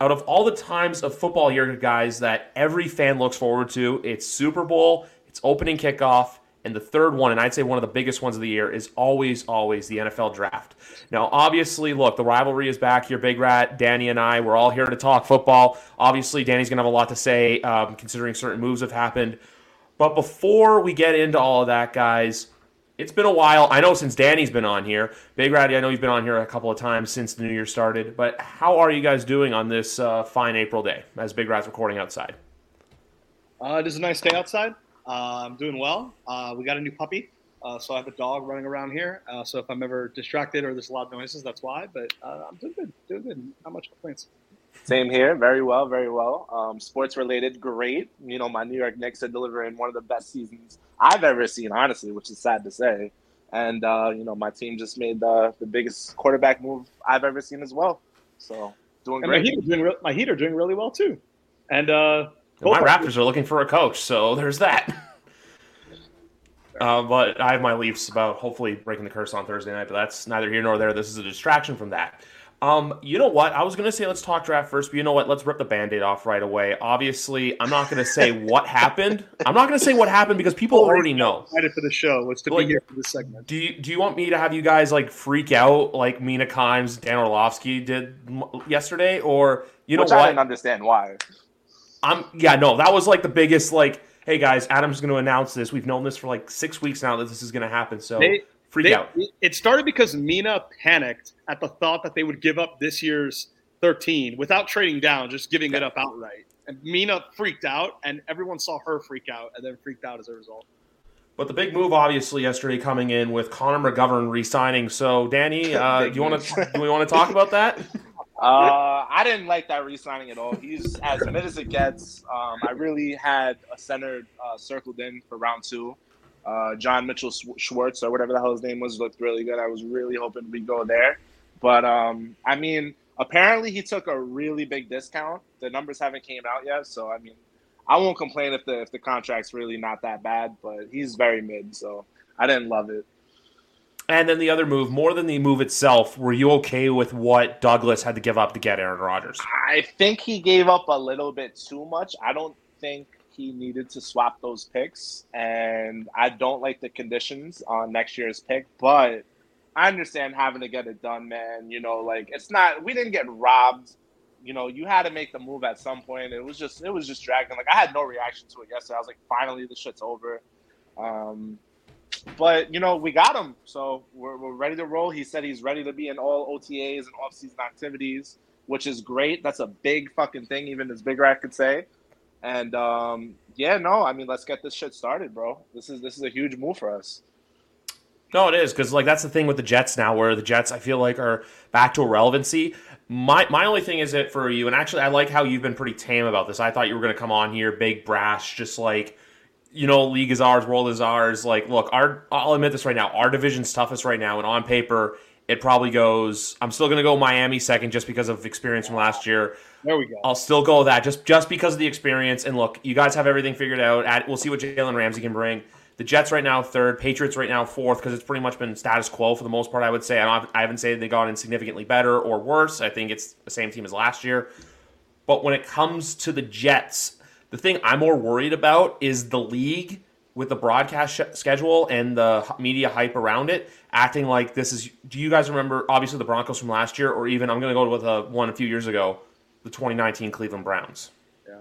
out of all the times of football year, guys, that every fan looks forward to, it's Super Bowl, it's opening kickoff, and the third one, and I'd say one of the biggest ones of the year, is always, always the NFL draft. Now, obviously, look, the rivalry is back here. Big Rat, Danny, and I, we're all here to talk football. Obviously, Danny's going to have a lot to say um, considering certain moves have happened. But before we get into all of that, guys, it's been a while. I know since Danny's been on here. Big Ratty, I know you've been on here a couple of times since the new year started. But how are you guys doing on this uh, fine April day as Big Rat's recording outside? Uh, it is a nice day outside. Uh, I'm doing well. Uh, we got a new puppy, uh, so I have a dog running around here. Uh, so if I'm ever distracted or there's loud noises, that's why. But I'm doing good. Doing good. Not much complaints. Same here. Very well. Very well. Um, sports related, great. You know, my New York Knicks are delivering one of the best seasons I've ever seen, honestly, which is sad to say. And uh, you know, my team just made the the biggest quarterback move I've ever seen as well. So doing and great. My Heat doing, re- my Heat are doing really well too. And uh, my Raptors are looking for a coach, so there's that. Uh, but I have my Leafs about hopefully breaking the curse on Thursday night, but that's neither here nor there. This is a distraction from that. Um, you know what? I was gonna say let's talk draft first, but you know what? Let's rip the band-aid off right away. Obviously, I'm not gonna say what happened. I'm not gonna say what happened because people already know. Excited for the show. What's to like, be here for this segment? Do you do you want me to have you guys like freak out like Mina Kimes, Dan Orlovsky did yesterday, or you know Which what? I didn't understand why. I'm yeah no that was like the biggest like hey guys Adam's going to announce this. We've known this for like six weeks now that this is going to happen. So. They- freak they, out. It started because Mina panicked at the thought that they would give up this year's 13 without trading down, just giving it up outright. And Mina freaked out, and everyone saw her freak out, and then freaked out as a result. But the big move, obviously, yesterday coming in with Connor McGovern re-signing. So, Danny, uh, do you want to do we want to talk about that? Uh, I didn't like that re-signing at all. He's as mid as it gets. Um, I really had a center uh, circled in for round two. Uh, John Mitchell Schwartz or whatever the hell his name was looked really good. I was really hoping we go there, but um, I mean, apparently he took a really big discount. The numbers haven't came out yet, so I mean, I won't complain if the if the contract's really not that bad, but he's very mid, so I didn't love it. And then the other move, more than the move itself, were you okay with what Douglas had to give up to get Aaron Rodgers? I think he gave up a little bit too much. I don't think he needed to swap those picks, and I don't like the conditions on next year's pick, but I understand having to get it done, man. You know, like it's not we didn't get robbed. You know, you had to make the move at some point. It was just it was just dragging. Like I had no reaction to it yesterday. I was like, finally, the shit's over. Um, but you know, we got him, so we're, we're ready to roll. He said he's ready to be in all OTAs and off-season activities, which is great. That's a big fucking thing, even as Big Rat could say. And um, yeah, no, I mean, let's get this shit started, bro. This is this is a huge move for us. No, it is because like that's the thing with the Jets now, where the Jets I feel like are back to relevancy. My my only thing is it for you, and actually I like how you've been pretty tame about this. I thought you were going to come on here, big brash, just like you know, league is ours, world is ours. Like, look, our I'll admit this right now, our division's toughest right now, and on paper it probably goes. I'm still going to go Miami second just because of experience from last year. There we go. I'll still go with that just just because of the experience. And look, you guys have everything figured out. At, we'll see what Jalen Ramsey can bring. The Jets right now third, Patriots right now fourth because it's pretty much been status quo for the most part. I would say I, I haven't said they got in significantly better or worse. I think it's the same team as last year. But when it comes to the Jets, the thing I'm more worried about is the league with the broadcast sh- schedule and the media hype around it, acting like this is. Do you guys remember obviously the Broncos from last year, or even I'm going to go with a one a few years ago, the 2019 Cleveland Browns. Yeah.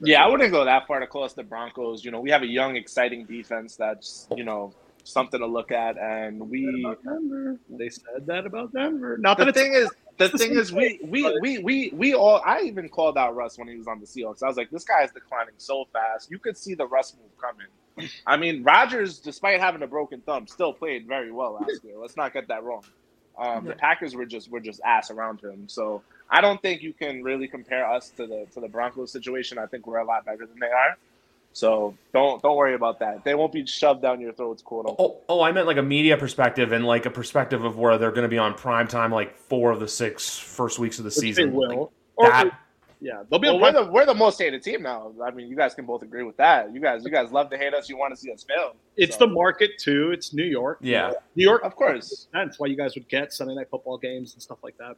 Yeah, I wouldn't go that far to call us the Broncos. You know, we have a young, exciting defense that's, you know, something to look at, and we. Denver. They said that about Denver. Not the that thing is, the thing is, we, we, we, we, we all. I even called out Russ when he was on the Seahawks. I was like, this guy is declining so fast. You could see the Russ move coming. I mean, Rodgers, despite having a broken thumb, still played very well last year. Let's not get that wrong. Um, the Packers were just were just ass around him. So I don't think you can really compare us to the to the Broncos situation. I think we're a lot better than they are. So don't don't worry about that. They won't be shoved down your throats, quote unquote. Oh, oh I meant like a media perspective and like a perspective of where they're going to be on prime time, like four of the six first weeks of the Which season. They will. Like, that, yeah, they'll be. Well, we're the we're the most hated team now. I mean, you guys can both agree with that. You guys you guys love to hate us. You want to see us fail. It's so. the market too. It's New York. Yeah, New York, of course. That's why you guys would get Sunday night football games and stuff like that.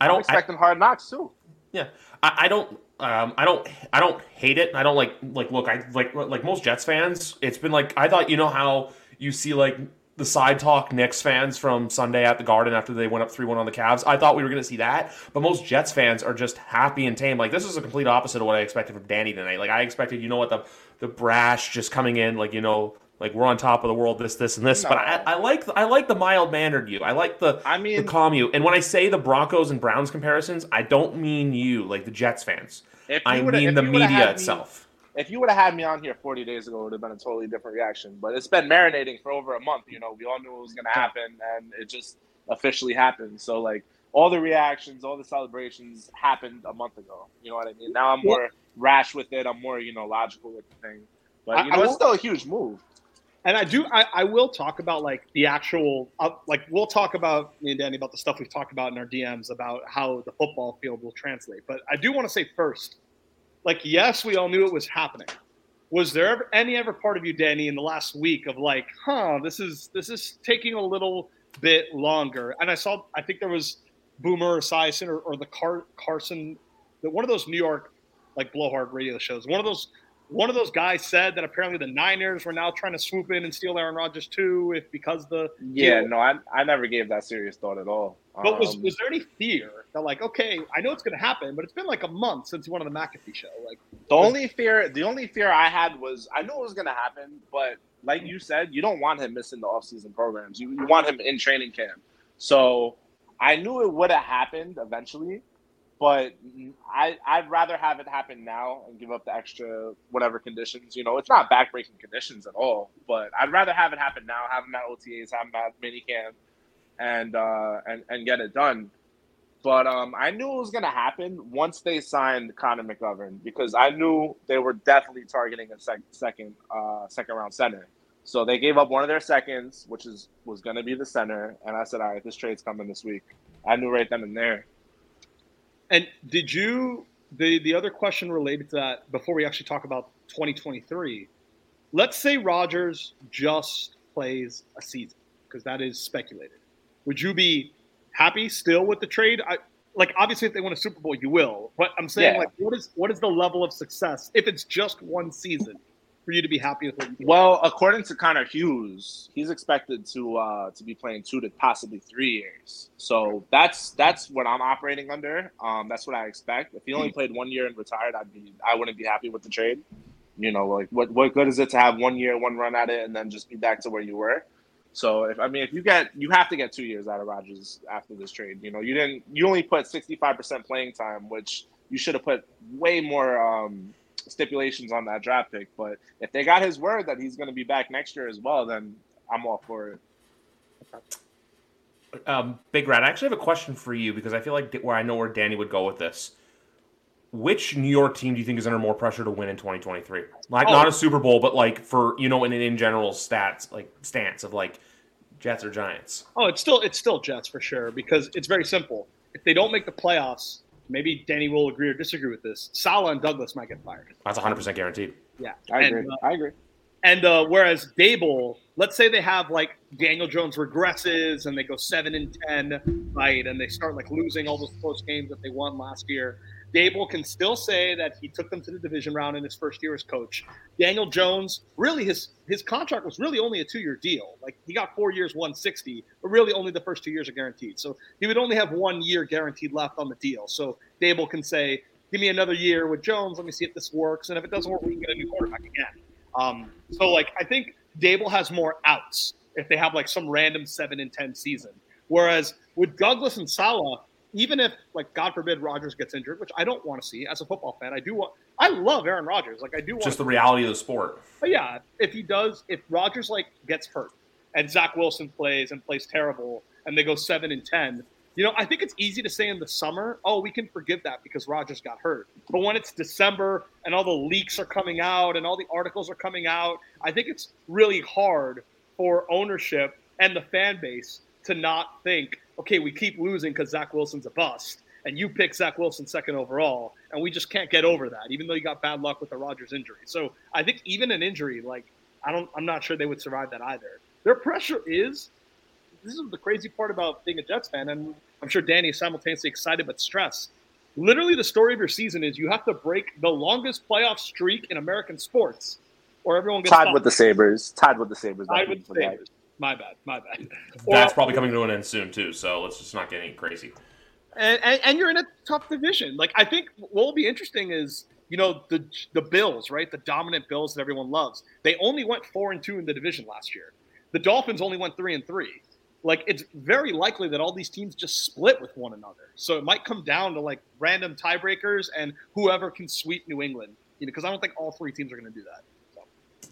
I don't I'm expecting I, hard knocks too. Yeah, I, I don't. Um, I don't. I don't hate it. I don't like. Like, look, I like like most Jets fans. It's been like I thought. You know how you see like the side talk Knicks fans from Sunday at the Garden after they went up 3 1 on the Cavs. I thought we were going to see that, but most Jets fans are just happy and tame. Like, this is a complete opposite of what I expected from Danny tonight. Like, I expected, you know what, the, the brash just coming in, like, you know, like we're on top of the world, this, this, and this. No. But I, I, like I like the mild mannered you. I like the I mean the calm you. And when I say the Broncos and Browns comparisons, I don't mean you, like the Jets fans. I mean the media itself. Me, if you would have had me on here 40 days ago, it would have been a totally different reaction. But it's been marinating for over a month. You know, we all knew it was going to happen, and it just officially happened. So like all the reactions, all the celebrations happened a month ago. You know what I mean? Now I'm more rash with it. I'm more you know logical with the thing. But you know, it's still a huge move and I do. I, I, will talk about like the actual, uh, like we'll talk about me and Danny about the stuff we've talked about in our DMs about how the football field will translate. But I do want to say first, like yes, we all knew it was happening. Was there ever any ever part of you, Danny, in the last week of like, huh, this is this is taking a little bit longer? And I saw, I think there was Boomer Esiason or, or the Car- Carson, one of those New York like blowhard radio shows, one of those one of those guys said that apparently the Niners were now trying to swoop in and steal Aaron Rodgers too, if because the yeah, no, I, I never gave that serious thought at all. But um, was was there any fear that like, okay, I know it's going to happen, but it's been like a month since one of the McAfee show. Like the only fear, the only fear I had was I knew it was going to happen, but like you said, you don't want him missing the offseason programs. You, you want him in training camp. So I knew it would have happened eventually but I I'd rather have it happen now and give up the extra whatever conditions. You know, it's not backbreaking conditions at all, but I'd rather have it happen now, have them at OTAs, have them at minicamp, and uh, and and get it done. But um, I knew it was gonna happen once they signed Connor McGovern because I knew they were definitely targeting a sec- second uh, second round center. So they gave up one of their seconds, which is was gonna be the center, and I said, all right, this trade's coming this week. I knew right then and there. And did you the the other question related to that before we actually talk about 2023? Let's say Rodgers just plays a season because that is speculated. Would you be happy still with the trade? I, like obviously if they win a Super Bowl, you will. But I'm saying yeah. like what is what is the level of success if it's just one season? For you to be happy with what you Well, according to Connor Hughes, he's expected to uh, to be playing two to possibly three years. So that's that's what I'm operating under. Um, that's what I expect. If he only played one year and retired, I'd be I wouldn't be happy with the trade. You know, like what what good is it to have one year, one run at it, and then just be back to where you were? So if I mean if you get you have to get two years out of Rodgers after this trade. You know, you didn't you only put sixty five percent playing time, which you should have put way more um, stipulations on that draft pick. But if they got his word that he's going to be back next year as well, then I'm all for it. Um, Big Rat, I actually have a question for you because I feel like where I know where Danny would go with this. Which New York team do you think is under more pressure to win in 2023? Like oh. not a Super Bowl, but like for you know in an in general stats like stance of like Jets or Giants. Oh, it's still it's still Jets for sure because it's very simple. If they don't make the playoffs, maybe Danny will agree or disagree with this. Saleh and Douglas might get fired. That's 100 percent guaranteed. Yeah, I and, agree. Uh, I agree. And uh, whereas Daboll, let's say they have like Daniel Jones regresses and they go seven and ten, right, and they start like losing all those close games that they won last year. Daboll can still say that he took them to the division round in his first year as coach. Daniel Jones, really, his his contract was really only a two year deal. Like he got four years, 160, but really only the first two years are guaranteed. So he would only have one year guaranteed left on the deal. So Daboll can say, "Give me another year with Jones. Let me see if this works. And if it doesn't work, we can get a new quarterback again." Um, so like I think Daboll has more outs if they have like some random seven and ten season. Whereas with Douglas and Saleh, even if like God forbid Rodgers gets injured, which I don't want to see as a football fan, I do want. I love Aaron Rodgers. Like I do want just the reality of the sport. But yeah, if he does, if Rodgers like gets hurt and Zach Wilson plays and plays terrible, and they go seven and ten, you know, I think it's easy to say in the summer, oh, we can forgive that because Rodgers got hurt. But when it's December and all the leaks are coming out and all the articles are coming out, I think it's really hard for ownership and the fan base to not think, okay, we keep losing because Zach Wilson's a bust, and you pick Zach Wilson second overall, and we just can't get over that, even though you got bad luck with the Rodgers injury. So I think even an injury, like I don't, I'm not sure they would survive that either. Their pressure is. This is the crazy part about being a Jets fan, and I'm sure Danny is simultaneously excited but stressed. literally the story of your season is you have to break the longest playoff streak in American sports, or everyone gets Tied with the Sabres. Tied with the Sabres. Tied with the forget. Sabres. My bad, my bad. That's Or- probably coming to an end soon too. So let's just not get any crazy. and, and, and you're in a tough division. Like I think what will be interesting is you know the the Bills, right? The dominant Bills that everyone loves. They only went four and two in the division last year. The Dolphins only went three and three. Like it's very likely that all these teams just split with one another. So it might come down to like random tiebreakers and whoever can sweep New England. You know, because I don't think all three teams are going to do that.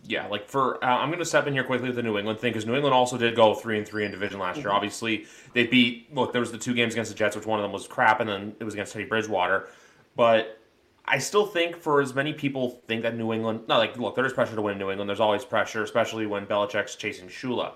Yeah, like for uh, I'm going to step in here quickly with the New England thing because New England also did go three and three in division last year. Obviously, they beat. Look, there was the two games against the Jets, which one of them was crap, and then it was against Teddy Bridgewater. But I still think, for as many people think that New England, not like look, there is pressure to win in New England. There's always pressure, especially when Belichick's chasing Shula.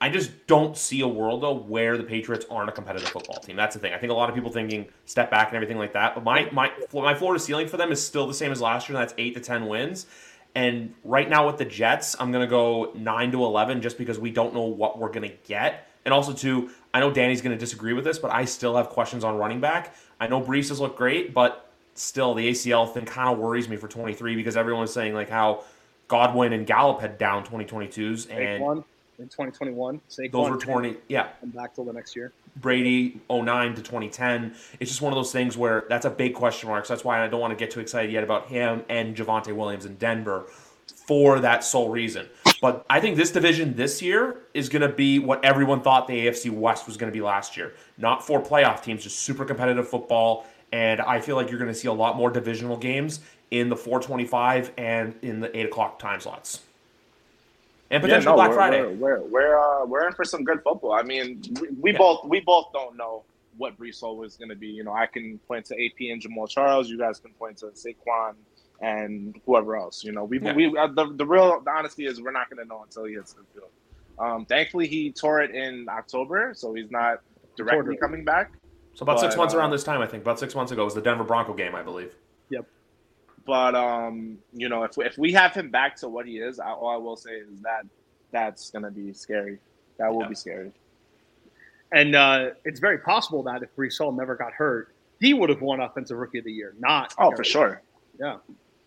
I just don't see a world though where the Patriots aren't a competitive football team. That's the thing. I think a lot of people thinking step back and everything like that. But my my my floor to ceiling for them is still the same as last year. And that's eight to ten wins. And right now with the Jets, I'm gonna go nine to eleven just because we don't know what we're gonna get. And also too, I know Danny's gonna disagree with this, but I still have questions on running back. I know Breece has looked great, but still the ACL thing kind of worries me for 23 because everyone is saying like how Godwin and Gallup had down 2022s and in 2021. Saquon those were didn't 20 yeah come back till the next year. Brady 09 to 2010. It's just one of those things where that's a big question mark. So that's why I don't want to get too excited yet about him and Javonte Williams in Denver for that sole reason. But I think this division this year is going to be what everyone thought the AFC West was going to be last year. Not four playoff teams, just super competitive football. And I feel like you're going to see a lot more divisional games in the 425 and in the 8 o'clock time slots. And potentially no, Black we're, Friday. We're we're we're, uh, we're in for some good football. I mean, we, we Yeah. both we both don't know what Breece Hall is going to be. You know, I can point to AP and Jamaal Charles. You guys can point to Saquon and whoever else. You know, we Yeah. we uh, the the real the honesty is we're not going to know until he hits the field. Um, thankfully, he tore it in October, so he's not directly coming back. So about six months uh, around this time, I think. About six months ago was the Denver Bronco game, I believe. But um, you know, if if we have him back to what he is, I, all I will say is that that's going to be scary. That will Yeah. be scary. And uh, it's very possible that if Breece Hall never got hurt, he would have won Offensive Rookie of the Year. Not Oh, Garrett. for sure, Yeah.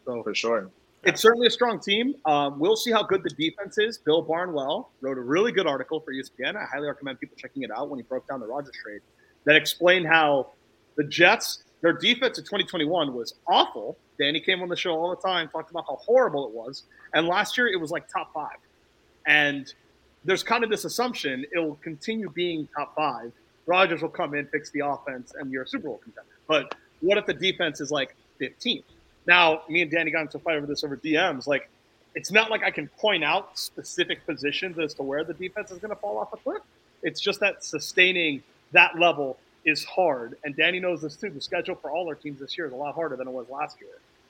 So for sure. it's certainly a strong team. Um, we'll see how good the defense is. Bill Barnwell wrote a really good article for ESPN. I highly recommend people checking it out when he broke down the Rodgers trade that explained how the Jets, their defense in 2021 was awful. Danny came on the show all the time, talked about how horrible it was. And last year it was like top five. And there's kind of this assumption it'll continue being top five. Rodgers will come in, fix the offense, and you're a Super Bowl contender. But what if the defense is like 15th? Now, me and Danny got into a fight over this over DMs. Like, it's not like I can point out specific positions as to where the defense is going to fall off a cliff. It's just that sustaining that level is hard. And Danny knows this too. The schedule for all our teams this year is a lot harder than it was last year.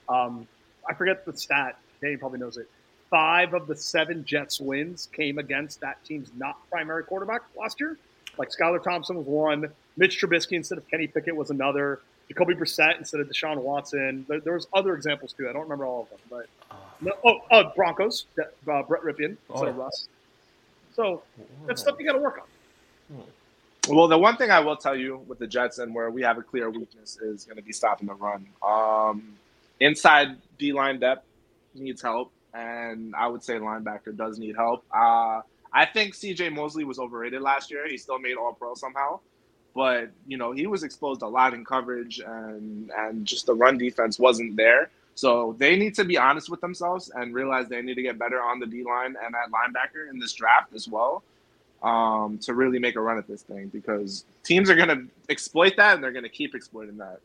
Um, I forget the stat. Danny probably knows it. Five of the seven Jets wins came against that team's not primary quarterback last year. Like Skylar Thompson was one. Mitch Trubisky instead of Kenny Pickett was another. Jacoby Brissett instead of Deshaun Watson. There, there was other examples too. I don't remember all of them, but no, oh, oh, Broncos. Uh, Brett Rypien Oh, instead yeah. of Russ. So that's stuff you got to work on. Well, the one thing I will tell you with the Jets and where we have a clear weakness is going to be stopping the run. Um, inside D line depth needs help, and I would say linebacker does need help. Uh, I think CJ Mosley was overrated last year. He still made All Pro somehow, but you know he was exposed a lot in coverage, and and just the run defense wasn't there. So they need to be honest with themselves and realize they need to get better on the D line and at linebacker in this draft as well um, to really make a run at this thing because teams are going to exploit that and they're going to keep exploiting that.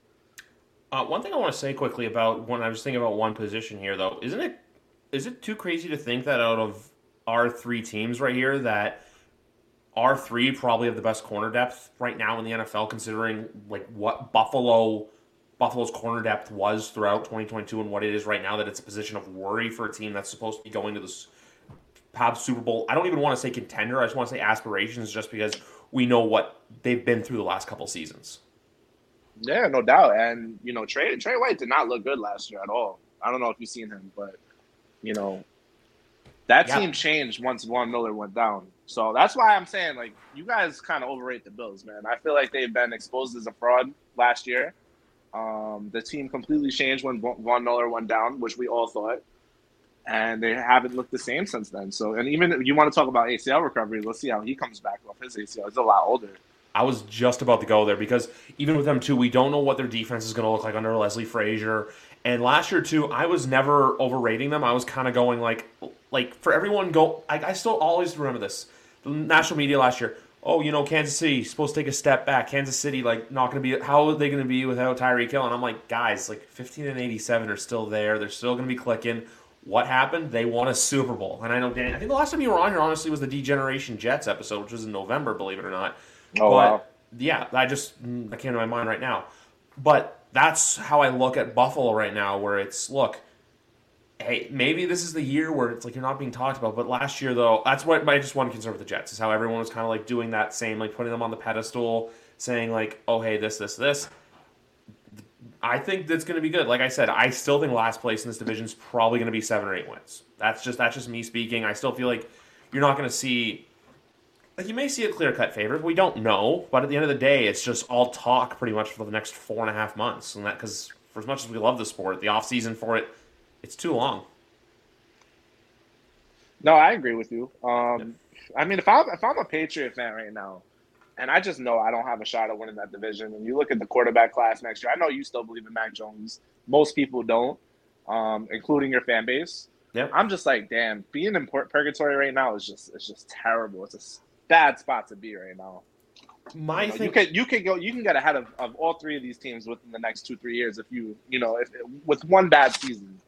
Uh, one thing I want to say quickly about when I was thinking about one position here, though, isn't it is it too crazy to think that out of our three teams right here that our three probably have the best corner depth right now in the NFL, considering like what Buffalo Buffalo's corner depth was throughout 2022 and what it is right now. That it's a position of worry for a team that's supposed to be going to this Pab Super Bowl. I don't even want to say contender. I just want to say aspirations, just because we know what they've been through the last couple seasons. Yeah, no doubt. And you know, Trey Trey White did not look good last year at all. I don't know if you've seen him, but you know, that Yeah. team changed once Von Miller went down. So that's why I'm saying like you guys kind of overrate the Bills, man. I feel like they've been exposed as a fraud last year. Um, the team completely changed when Von Miller went down, which we all thought, and they haven't looked the same since then. So, and even you want to talk about ACL recovery, let's see how he comes back off his ACL. He's a lot older. I was just about to go there because even with them too, we don't know what their defense is going to look like under Leslie Frazier. And last year too, I was never overrating them. I was kind of going like, like for everyone go. I, I still always remember this. The national media last year. Oh, you know, Kansas City supposed to take a step back. Kansas City like not going to be. How are they going to be without Tyreek Hill? And I'm like, guys, like 15 and 87 are still there. They're still going to be clicking. What happened? They won a Super Bowl. And I know, Dan. I think the last time you were on here, honestly, was the Degeneration Jets episode, which was in November, believe it or not. Oh but, wow. Yeah, I just that came to my mind right now. But that's how I look at Buffalo right now, where it's look, hey, maybe this is the year where it's like you're not being talked about. But last year, though, that's what I just want to concern with the Jets is how everyone was kind of like doing that same, like putting them on the pedestal, saying like, oh hey, this, this, this. I think that's going to be good. Like I said, I still think last place in this division is probably going to be seven or eight wins. That's just that's just me speaking. I still feel like you're not going to see like you may see a clear cut favorite. We don't know, but at the end of the day, it's just all talk pretty much for the next four and a half months, and that because for as much as we love the sport, the off season for it, it's too long. No, I agree with you. Um, I mean, if I'm if I'm a Patriot fan right now, and I just know I don't have a shot at winning that division, and you look at the quarterback class next year, I know you still believe in Mac Jones. Most people don't, um, including your fan base. Yep. I'm just like, damn, being in pur- purgatory right now is just it's just terrible. It's a bad spot to be right now. My You, know, thing, you can you can go you can get ahead of, of all three of these teams within the next two three years if you you know if with one bad season.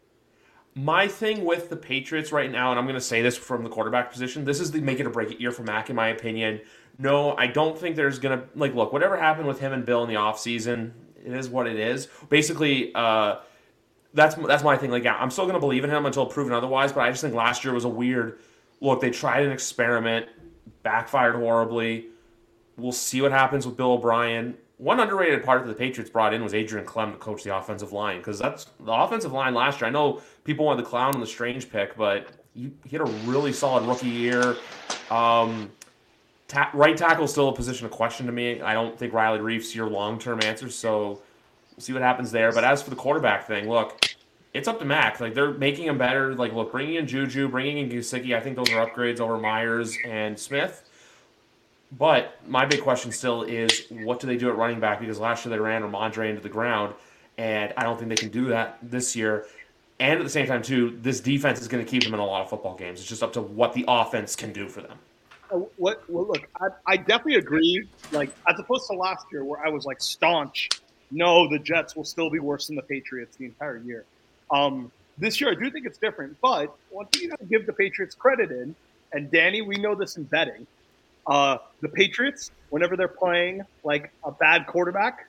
my thing with the Patriots right now, and I'm going to say this from the quarterback position, this is the make it or break it year for Mac, in my opinion. No, I don't think there's to like look whatever happened with him and Bill in the offseason, it is what it is. Basically, uh, that's that's my thing. Like, yeah, I'm still to believe in him until proven otherwise. But I just think last year was a weird look. They tried an experiment, backfired horribly. We'll see what happens with Bill O'Brien. One underrated part that the Patriots brought in was Adrian Klemm to coach the offensive line because that's the offensive line last year. I know people wanted the clown and the strange pick, but he, he had a really solid rookie year. Um, ta- right tackle is still a position of question to me. I don't think Riley Reiff's your long term answer, so we'll see what happens there. But as for the quarterback thing, look, it's up to Mac. Like they're making him better. Like look, bringing in Juju, bringing in Gesicki, I think those are upgrades over Meyers and Smith. But my big question still is, what do they do at running back? Because last year they ran Rhamondre into the ground, and I don't think they can do that this year. And at the same time, too, this defense is going to keep them in a lot of football games. It's just up to what the offense can do for them. Uh, What? Well, look, I, I definitely agree. Like as opposed to last year, where I was like staunch, no, the Jets will still be worse than the Patriots the entire year. Um, this year, I do think it's different. But one thing you got to give the Patriots credit in, and Danny, we know this in betting. Uh, the Patriots, whenever they're playing like a bad quarterback,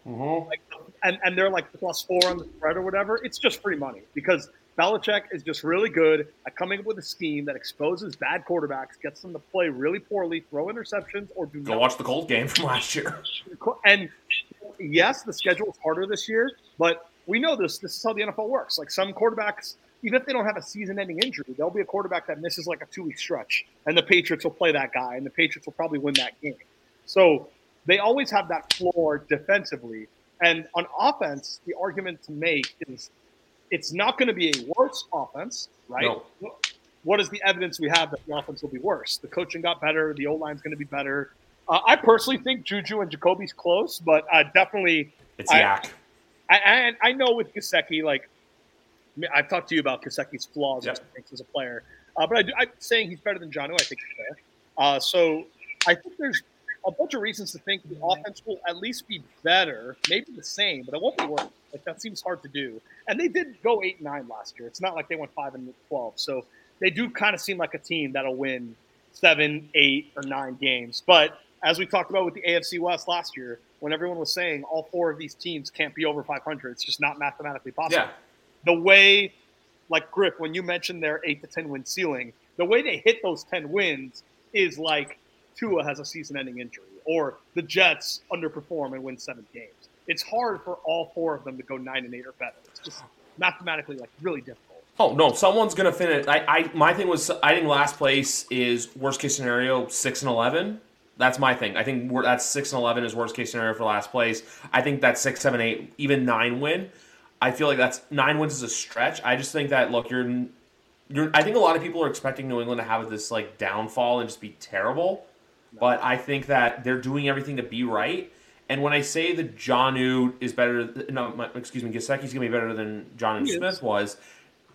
like, and, and they're like plus four on the spread or whatever, it's just free money because Belichick is just really good at coming up with a scheme that exposes bad quarterbacks, gets them to play really poorly, throw interceptions, or do Go not. watch the Cold game from last year. And yes, the schedule is harder this year, but we know this. This is how the NFL works. Like some quarterbacks, even if they don't have a season-ending injury, there'll be a quarterback that misses like a two-week stretch, and the Patriots will play that guy, and the Patriots will probably win that game. So they always have that floor defensively. And on offense, the argument to make is it's not going to be a worse offense, right? No. What is the evidence we have that the offense will be worse? The coaching got better. The O line's going to be better. Uh, I personally think Juju and Jakobi's close, but uh, definitely, It's I- Yak. I, I, I know with Gesicki, like I've talked to you about Gesicki's flaws Yep. as he thinks as a player, uh, but I do, I'm saying he's better than John. I think fair. Uh, so I think there's a bunch of reasons to think the offense will at least be better, maybe the same, but it won't be worse. Like that seems hard to do. And they did go eight and nine last year. It's not like they went five and twelve. So they do kind of seem like a team that'll win seven, eight, or nine games. But as we talked about with the AFC West last year, when everyone was saying all four of these teams can't be over 500, it's just not mathematically possible Yeah. the way, like Griff, when you mentioned their eight to ten win ceiling, the way they hit those ten wins is like Tua has a season-ending injury, or the Jets underperform and win seven games. It's hard for all four of them to go nine and eight or better. It's just mathematically like really difficult. Oh no, someone's gonna finish. I, I my thing was I think last place is worst case scenario six and eleven. That's my thing. I think that's six and eleven is worst case scenario for last place. I think that six, seven, eight, even nine win. I feel like that's nine wins is a stretch. I just think that look, you're, you're. I think a lot of people are expecting New England to have this like downfall and just be terrible, but I think that they're doing everything to be right. And when I say that Jonnu is better, no, my, excuse me, Gesicki's gonna be better than Jonnu Smith was.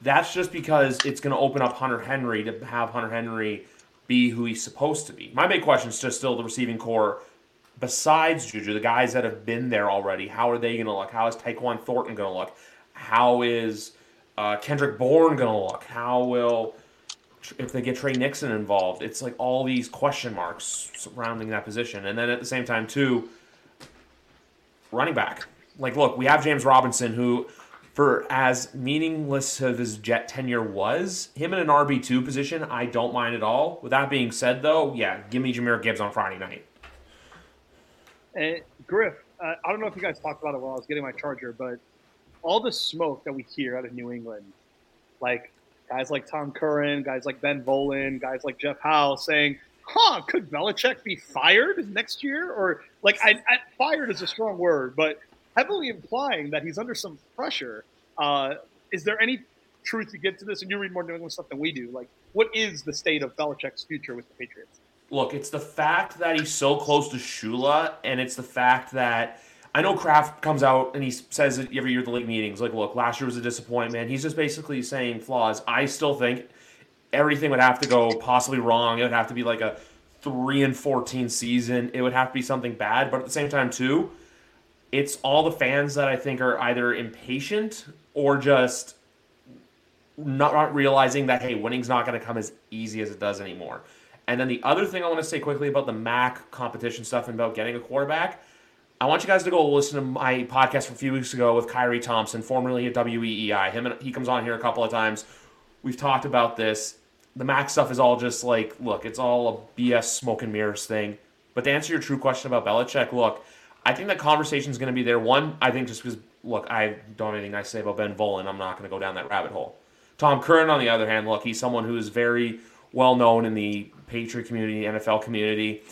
That's just because it's going to open up Hunter Henry to have Hunter Henry be who he's supposed to be. My big question is just still the receiving corps. Besides Juju, the guys that have been there already, how are they going to look? How is Tyquan Thornton going to look? How is uh, Kendrick Bourne going to look? How will if they get Tre Nixon involved? It's like all these question marks surrounding that position, and then at the same time too, running back. Like, look, we have James Robinson, who for as meaningless of his jet tenure was, him in an RB two position, I don't mind at all. With that being said, though, yeah, give me Jahmyr Gibbs on Friday night. And Griff, uh, I don't know if you guys talked about it while I was getting my charger, but all the smoke that we hear out of New England, like guys like Tom Curran, guys like Ben Volin, guys like Jeff Howe saying, "Huh, could Belichick be fired next year?" Or like, I, I fired is a strong word, but heavily implying that he's under some pressure uh, is there any truth you get to this? And you read more New England stuff than we do. Like, what is the state of Belichick's future with the Patriots? Look, it's the fact that he's so close to Shula, and it's the fact that I know Kraft comes out and he says every year at the league meetings. Like, look, last year was a disappointment. He's just basically saying flaws. I still think everything would have to go possibly wrong. It would have to be like a three and fourteen season. It would have to be something bad. But at the same time, too, it's all the fans that I think are either impatient or just not, not realizing that hey, winning's not going to come as easy as it does anymore. And then the other thing I want to say quickly about the MAC competition stuff and about getting a quarterback, I want you guys to go listen to my podcast from a few weeks ago with Kyrie Thompson, formerly at WEEI. Him and he comes on here a couple of times. We've talked about this. The MAC stuff is all just like, look, it's all a BS smoke and mirrors thing. But to answer your true question about Belichick, look, I think that conversation is going to be there. One, I think just because look, I don't have anything nice to say about Ben Volin. I'm not going to go down that rabbit hole. Tom Curran, on the other hand, look, he's someone who is very well known in the Patriot community, NFL community.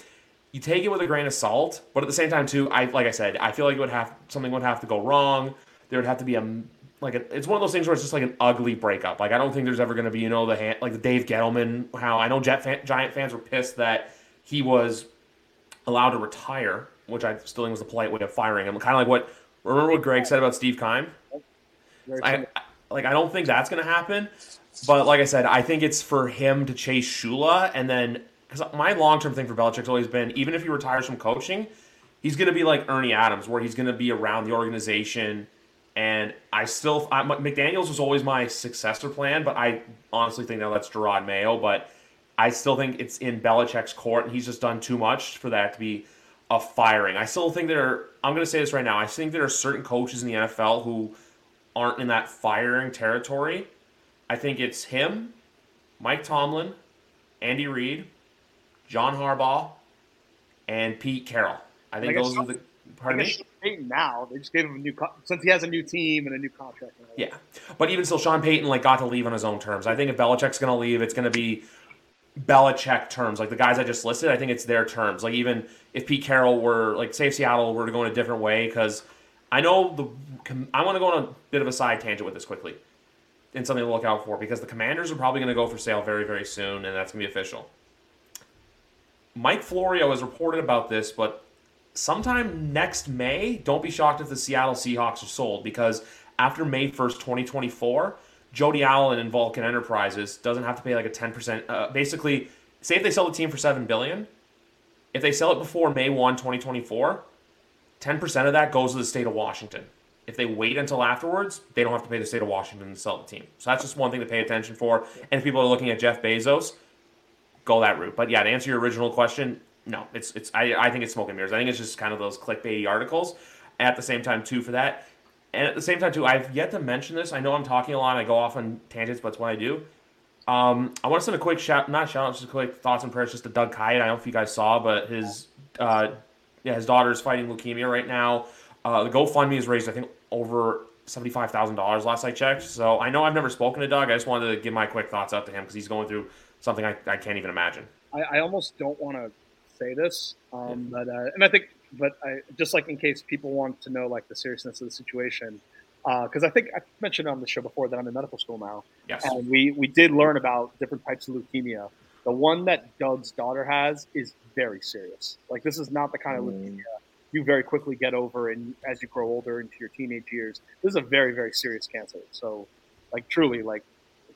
You take it with a grain of salt, but at the same time, too, I like I said, I feel like it would have something would have to go wrong. There would have to be a like a, it's one of those things where it's just like an ugly breakup. Like I don't think there's ever going to be you know the hand, like the Dave Gettleman. How I know Jet fan, Giant fans were pissed that he was allowed to retire, which I still think was the polite way of firing him. Kind of like what Remember what Greg said about Steve Keim? I, I, like I don't think that's going to happen. But like I said, I think it's for him to chase Shula, and then because my long term thing for Belichick's always been, even if he retires from coaching, he's going to be like Ernie Adams, where he's going to be around the organization. And I still, I, McDaniels was always my successor plan, but I honestly think now that's Jerod Mayo. But I still think it's in Belichick's court, and he's just done too much for that to be a firing. I still think there are, I'm going to say this right now, I think there are certain coaches in the NFL who aren't in that firing territory. I think it's him, Mike Tomlin, Andy Reid, John Harbaugh, and Pete Carroll. I think I those are the. Pardon me. Payton now they just gave him a new since he has a new team and a new contract. Yeah, but even still, Sean Payton like got to leave on his own terms. I think if Belichick's going to leave, it's going to be Belichick terms, like the guys I just listed, I think it's their terms. Like even if Pete Carroll were like say if Seattle were to go in a different way, because I know the I want to go on a bit of a side tangent with this quickly, and something to look out for because the Commanders are probably going to go for sale very very soon, and that's going to be official. Mike Florio has reported about this, but sometime next May, don't be shocked if the Seattle Seahawks are sold because after May 1st, 2024, Jody Allen and Vulcan Enterprises doesn't have to pay like a 10%. Uh, basically, say if they sell the team for 7 billion, if they sell it before May 1, 2024, 10% of that goes to the state of Washington. If they wait until afterwards, they don't have to pay the state of Washington to sell the team. So that's just one thing to pay attention for. And if people are looking at Jeff Bezos, go that route. But yeah, to answer your original question, no, it's it's I, I think it's smoke and mirrors. I think it's just kind of those clickbaity articles. At the same time, too, for that, and at the same time, too, I've yet to mention this. I know I'm talking a lot. I go off on tangents, but it's what I do. Um, I want to send a quick shout, not shout out, just a quick thoughts and prayers just to Doug Kyed. I don't know if you guys saw, but his, uh, yeah, his daughter is fighting leukemia right now. Uh, the GoFundMe has raised, I think, over seventy-five thousand dollars last I checked. So I know I've never spoken to Doug. I just wanted to give my quick thoughts out to him because he's going through something I, I can't even imagine. I, I almost don't want to say this, um, but uh, and I think, but I just like in case people want to know like the seriousness of the situation, because uh, I think I mentioned on the show before that I'm in medical school now, Yes. and we we did learn about different types of leukemia. The one that Doug's daughter has is very serious. Like this is not the kind of Mm. leukemia you very quickly get over, and as you grow older into your teenage years, this is a very very serious cancer. So, like truly, like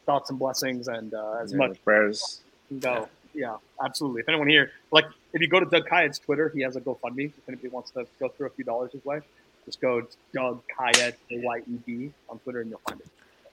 thoughts and blessings, and uh, as Yeah, much prayers. go. Yeah, absolutely. If anyone here, like, if you go to Doug Kyed's Twitter, he has a GoFundMe. If anybody wants to go through a few dollars his way, just go Doug Kyed, A Y E D, on Twitter, and you'll find it.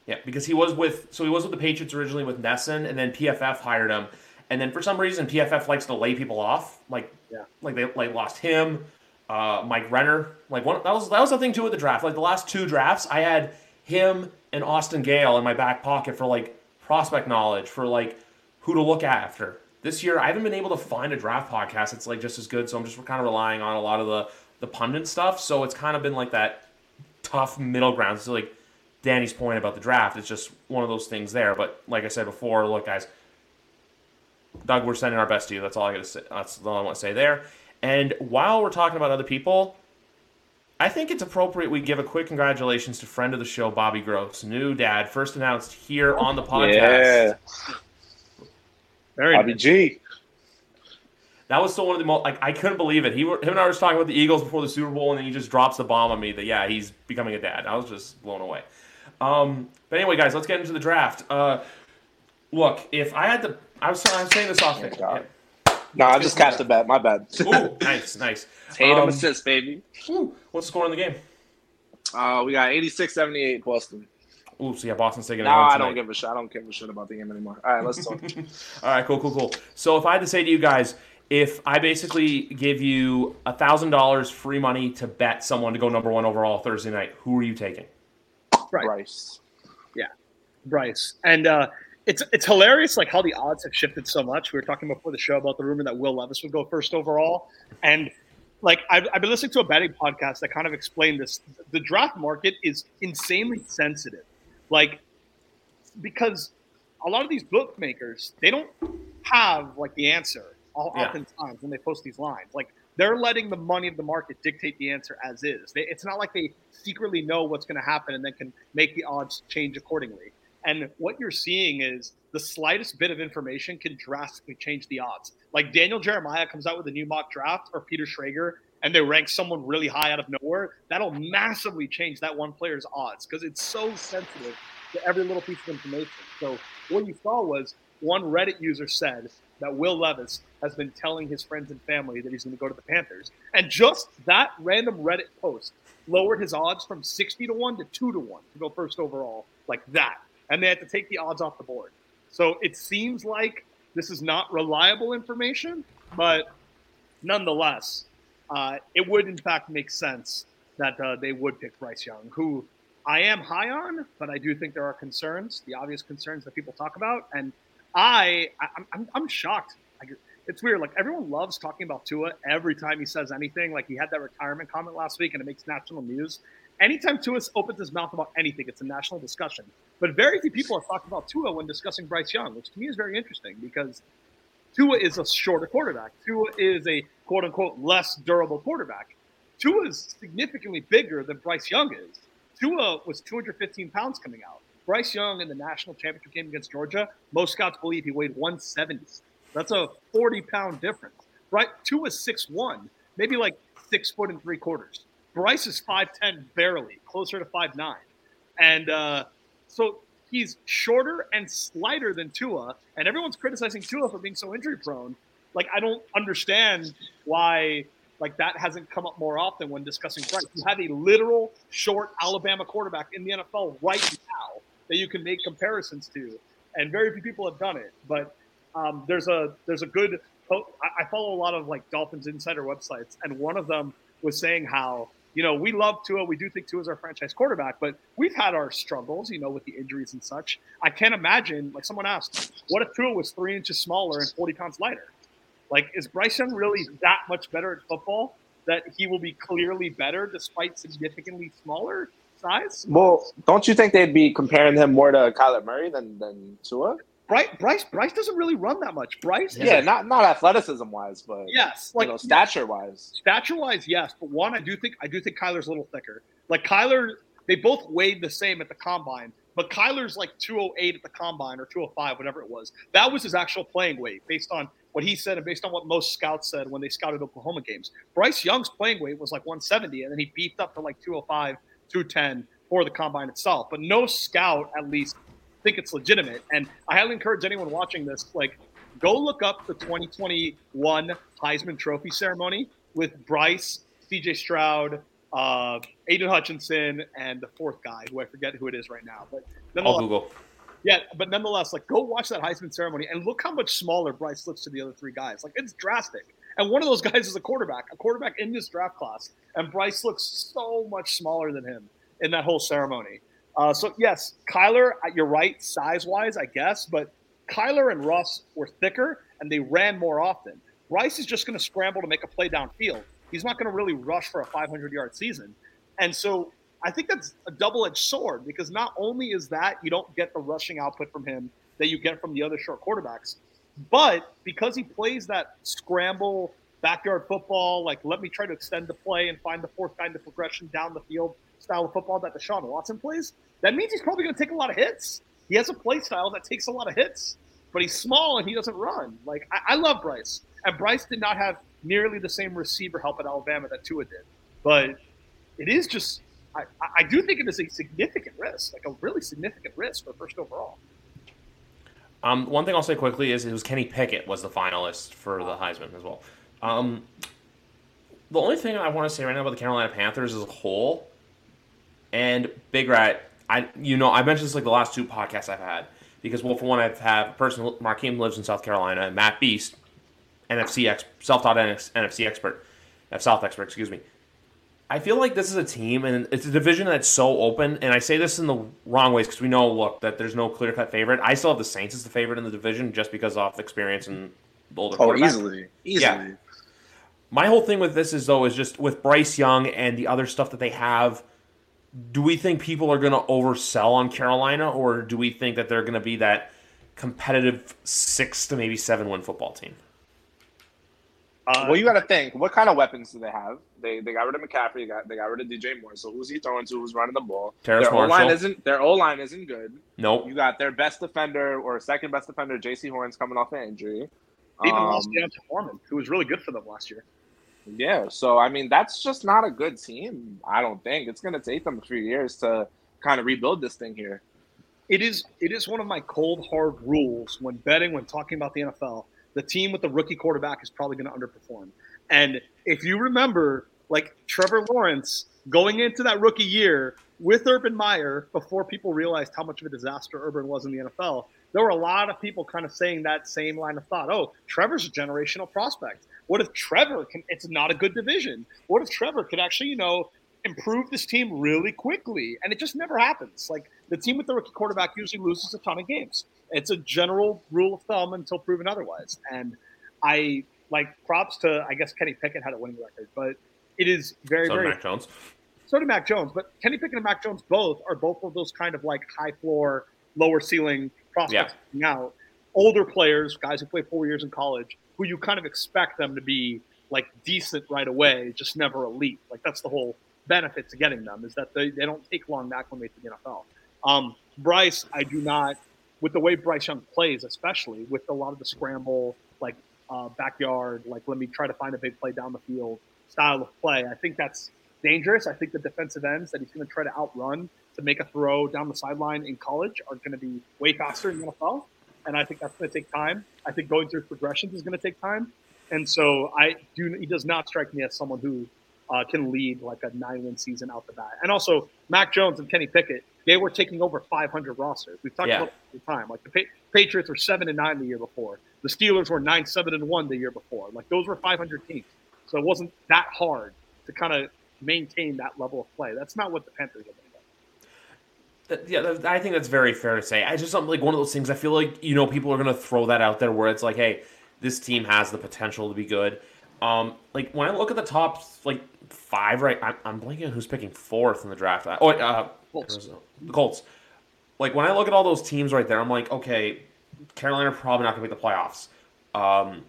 Yeah, because he was with so he was with the Patriots originally with NESN, and then PFF hired him, and then for some reason PFF likes to lay people off, like Yeah. like they like lost him, uh, Mike Renner, like one that was that was the thing too with the draft. Like the last two drafts, I had him and Austin Gayle in my back pocket for like prospect knowledge for like who to look after. This year, I haven't been able to find a draft podcast that's like just as good, so I'm just kind of relying on a lot of the the pundit stuff. So it's kind of been like that tough middle ground. So like Danny's point about the draft, it's just one of those things there. But like I said before, look, guys, Doug, we're sending our best to you. That's all I got to say. That's all I want to say there. And while we're talking about other people, I think it's appropriate we give a quick congratulations to friend of the show, Bobby Gross, new dad, first announced here on the podcast. Yeah, Very Bobby nice. G. That was still one of the most like I couldn't believe it. He were- him and I were talking about the Eagles before the Super Bowl, and then he just drops the bomb on me that yeah he's becoming a dad. I was just blown away. Um, but anyway, guys, let's get into the draft. Uh, look, if I had to, I was, I was saying this off. Oh, God. No, I just cashed the bet. My bad. Ooh, nice, nice. Tatum Um, assist, baby. Ooh, what's the score in the game? Uh, we got 86-78 Boston. Ooh, so yeah, Boston's taking No, it home I don't give a shit. I don't give a shit about the game anymore. All right, let's talk. All right, cool, cool, cool. So if I had to say to you guys, if I basically give you a thousand dollars free money to bet someone to go number one overall Thursday night, who are you taking? Right. Bryce. Yeah, Bryce. And uh, it's it's hilarious, like how the odds have shifted so much. We were talking before the show about the rumor that Will Levis would go first overall, and like I've, I've been listening to a betting podcast that kind of explained this. The draft market is insanely sensitive, like because a lot of these bookmakers they don't have like the answer all, Yeah. oftentimes when they post these lines. Like they're letting the money of the market dictate the answer as is. They, it's not like they secretly know what's going to happen and then can make the odds change accordingly. And what you're seeing is the slightest bit of information can drastically change the odds. Like Daniel Jeremiah comes out with a new mock draft or Peter Schrager and they rank someone really high out of nowhere, that'll massively change that one player's odds because it's so sensitive to every little piece of information. So what you saw was one Reddit user said that Will Levis has been telling his friends and family that he's going to go to the Panthers, and just that random Reddit post lowered his odds from sixty to one to two to one to go first overall, like that. And they had to take the odds off the board. So it seems like this is not reliable information, but nonetheless, uh, it would in fact make sense that uh, they would pick Bryce Young, who I am high on, but I do think there are concerns, the obvious concerns that people talk about, and I, I I'm- I'm, shocked. It's weird. Like everyone loves talking about Tua every time he says anything. Like he had that retirement comment last week, and it makes national news. Anytime Tua opens his mouth about anything, it's a national discussion. But very few people have talked about Tua when discussing Bryce Young, which to me is very interesting because Tua is a shorter quarterback. Tua is a quote unquote less durable quarterback. Tua is significantly bigger than Bryce Young is. Tua was 215 pounds coming out. Bryce Young in the national championship game against Georgia, most scouts believe he weighed 170. That's a 40 pound difference. Right? Tua's 6'1, maybe like six foot and three quarters. Bryce is 5'10 barely, closer to 5'9. And uh, so he's shorter and slighter than Tua, and everyone's criticizing Tua for being so injury prone. Like I don't understand why like that hasn't come up more often when discussing Bryce. You have a literal short Alabama quarterback in the NFL right now that you can make comparisons to, and very few people have done it. But um, there's a there's a good I I follow a lot of like Dolphins insider websites, and one of them was saying how you know we love Tua, we do think Tua is our franchise quarterback, but we've had our struggles, you know, with the injuries and such. I can't imagine like someone asked, what if Tua was three inches smaller and 40 pounds lighter? Like, is Bryce Young really that much better at football that he will be clearly better despite significantly smaller size? Well, don't you think they'd be comparing him more to Kyler Murray than than Tua? Bryce, Bryce, Bryce doesn't really run that much. Bryce, yeah, is a- not not athleticism wise, but yes, like like you know, stature wise. stature wise, yes, but one, I do think I do think Kyler's a little thicker. Like Kyler, they both weighed the same at the combine, but Kyler's like 208 at the combine or 205, whatever it was. That was his actual playing weight based on what he said and based on what most scouts said when they scouted Oklahoma games. Bryce Young's playing weight was like 170, and then he beefed up to like 205, 210 for the combine itself. But no scout, at least, think it's legitimate. And I highly encourage anyone watching this, like, go look up the 2021 Heisman Trophy ceremony with Bryce, CJ Stroud, uh, Aidan Hutchinson, and the fourth guy, who I forget who it is right now. But I'll Google. yeah, but nonetheless, like go watch that Heisman ceremony and look how much smaller Bryce looks to the other three guys. Like it's drastic. And one of those guys is a quarterback, a quarterback in this draft class, and Bryce looks so much smaller than him in that whole ceremony. Uh, so yes, Kyler, uh, you're right, size wise, I guess, but Kyler and Russ were thicker and they ran more often. Rice is just going to scramble to make a play downfield. He's not going to really rush for a 500 yard season. And so I think that's a double edged sword because not only is that you don't get the rushing output from him that you get from the other short quarterbacks, but because he plays that scramble backyard football, like let me try to extend the play and find the fourth kind of progression down the field style of football that Deshaun Watson plays, that means he's probably going to take a lot of hits. He has a play style that takes a lot of hits, but he's small and he doesn't run. Like I, I love Bryce, and Bryce did not have nearly the same receiver help at Alabama that Tua did, but it is just. I, I do think it is a significant risk, like a really significant risk for first overall. Um, one thing I'll say quickly is it was Kenny Pickett was the finalist for the Heisman as well. Um, the only thing I want to say right now about the Carolina Panthers as a whole, and Big Rat, I you know I mentioned this like the last two podcasts I've had because well for one I've had a person Markeem lives in South Carolina and Matt Beast, NFC ex, self-taught NFC expert, South expert excuse me. I feel like this is a team, and it's a division that's so open. And I say this in the wrong ways because we know, look, that there's no clear cut favorite. I still have the Saints as the favorite in the division just because of experience and older Oh, easily, easily. Yeah. My whole thing with this is though is just with Bryce Young and the other stuff that they have. Do we think people are going to oversell on Carolina, or do we think that they're going to be that competitive six to maybe seven win football team? Uh, Well, you got to think. What kind of weapons do they have? They they got rid of McCaffrey. Got they got rid of DJ Moore. So who's he throwing to? Who's running the ball? Terrace their O line isn't their O line isn't good. Nope. You got their best defender or second best defender, Jaycee Horns, coming off an injury. even Um, lost D'Onta Foreman, who was really good for them last year. Yeah, so I mean that's just not a good team. I don't think it's going to take them a few years to kind of rebuild this thing here. It is it is one of my cold hard rules when betting when talking about the NFL. The team with the rookie quarterback is probably going to underperform. And if you remember, like Trevor Lawrence going into that rookie year with Urban Meyer, before people realized how much of a disaster Urban was in the NFL, there were a lot of people kind of saying that same line of thought. Oh, Trevor's a generational prospect. What if Trevor can? It's not a good division. What if Trevor could actually, you know, improve this team really quickly? And it just never happens. Like the team with the rookie quarterback usually loses a ton of games. It's a general rule of thumb until proven otherwise. And I like props to I guess Kenny Pickett had a winning record, but it is very So very Mac Jones. so did Mac Jones, but Kenny Pickett and Mac Jones both are both of those kind of like high floor, lower ceiling prospects coming out. Older players, guys who play four years in college, who you kind of expect them to be like decent right away, just never elite. Like that's the whole benefit to getting them is that they, they don't take long to acclimate to the NFL. Um, Bryce, I do not, with the way Bryce Young plays, especially with a lot of the scramble, like uh, backyard, like let me try to find a big play down the field style of play. I think that's dangerous. I think the defensive ends that he's going to try to outrun to make a throw down the sideline in college are going to be way faster in the NFL. And I think that's going to take time. I think going through progressions is going to take time. And so I do. He does not strike me as someone who uh, can lead like a nine-win season out the bat. And also, Mac Jones and Kenny Pickett, they were taking over 500 rosters. We've talked Yeah. about it the time. Like the pa- Patriots were seven and nine the year before. The Steelers were nine, seven and one the year before. Like those were 500 teams. So it wasn't that hard to kind of maintain that level of play. That's not what the Panthers are doing. Yeah, I think that's very fair to say. I just something like one of those things. I feel like you know people are gonna throw that out there where it's like, hey, this team has the potential to be good. Um, like when I look at the top like five, right? I'm, I'm blanking on who's picking fourth in the draft. Oh, uh, Colts. The Colts. Like when I look at all those teams right there, I'm like, okay, Carolina probably not to make the playoffs. Um,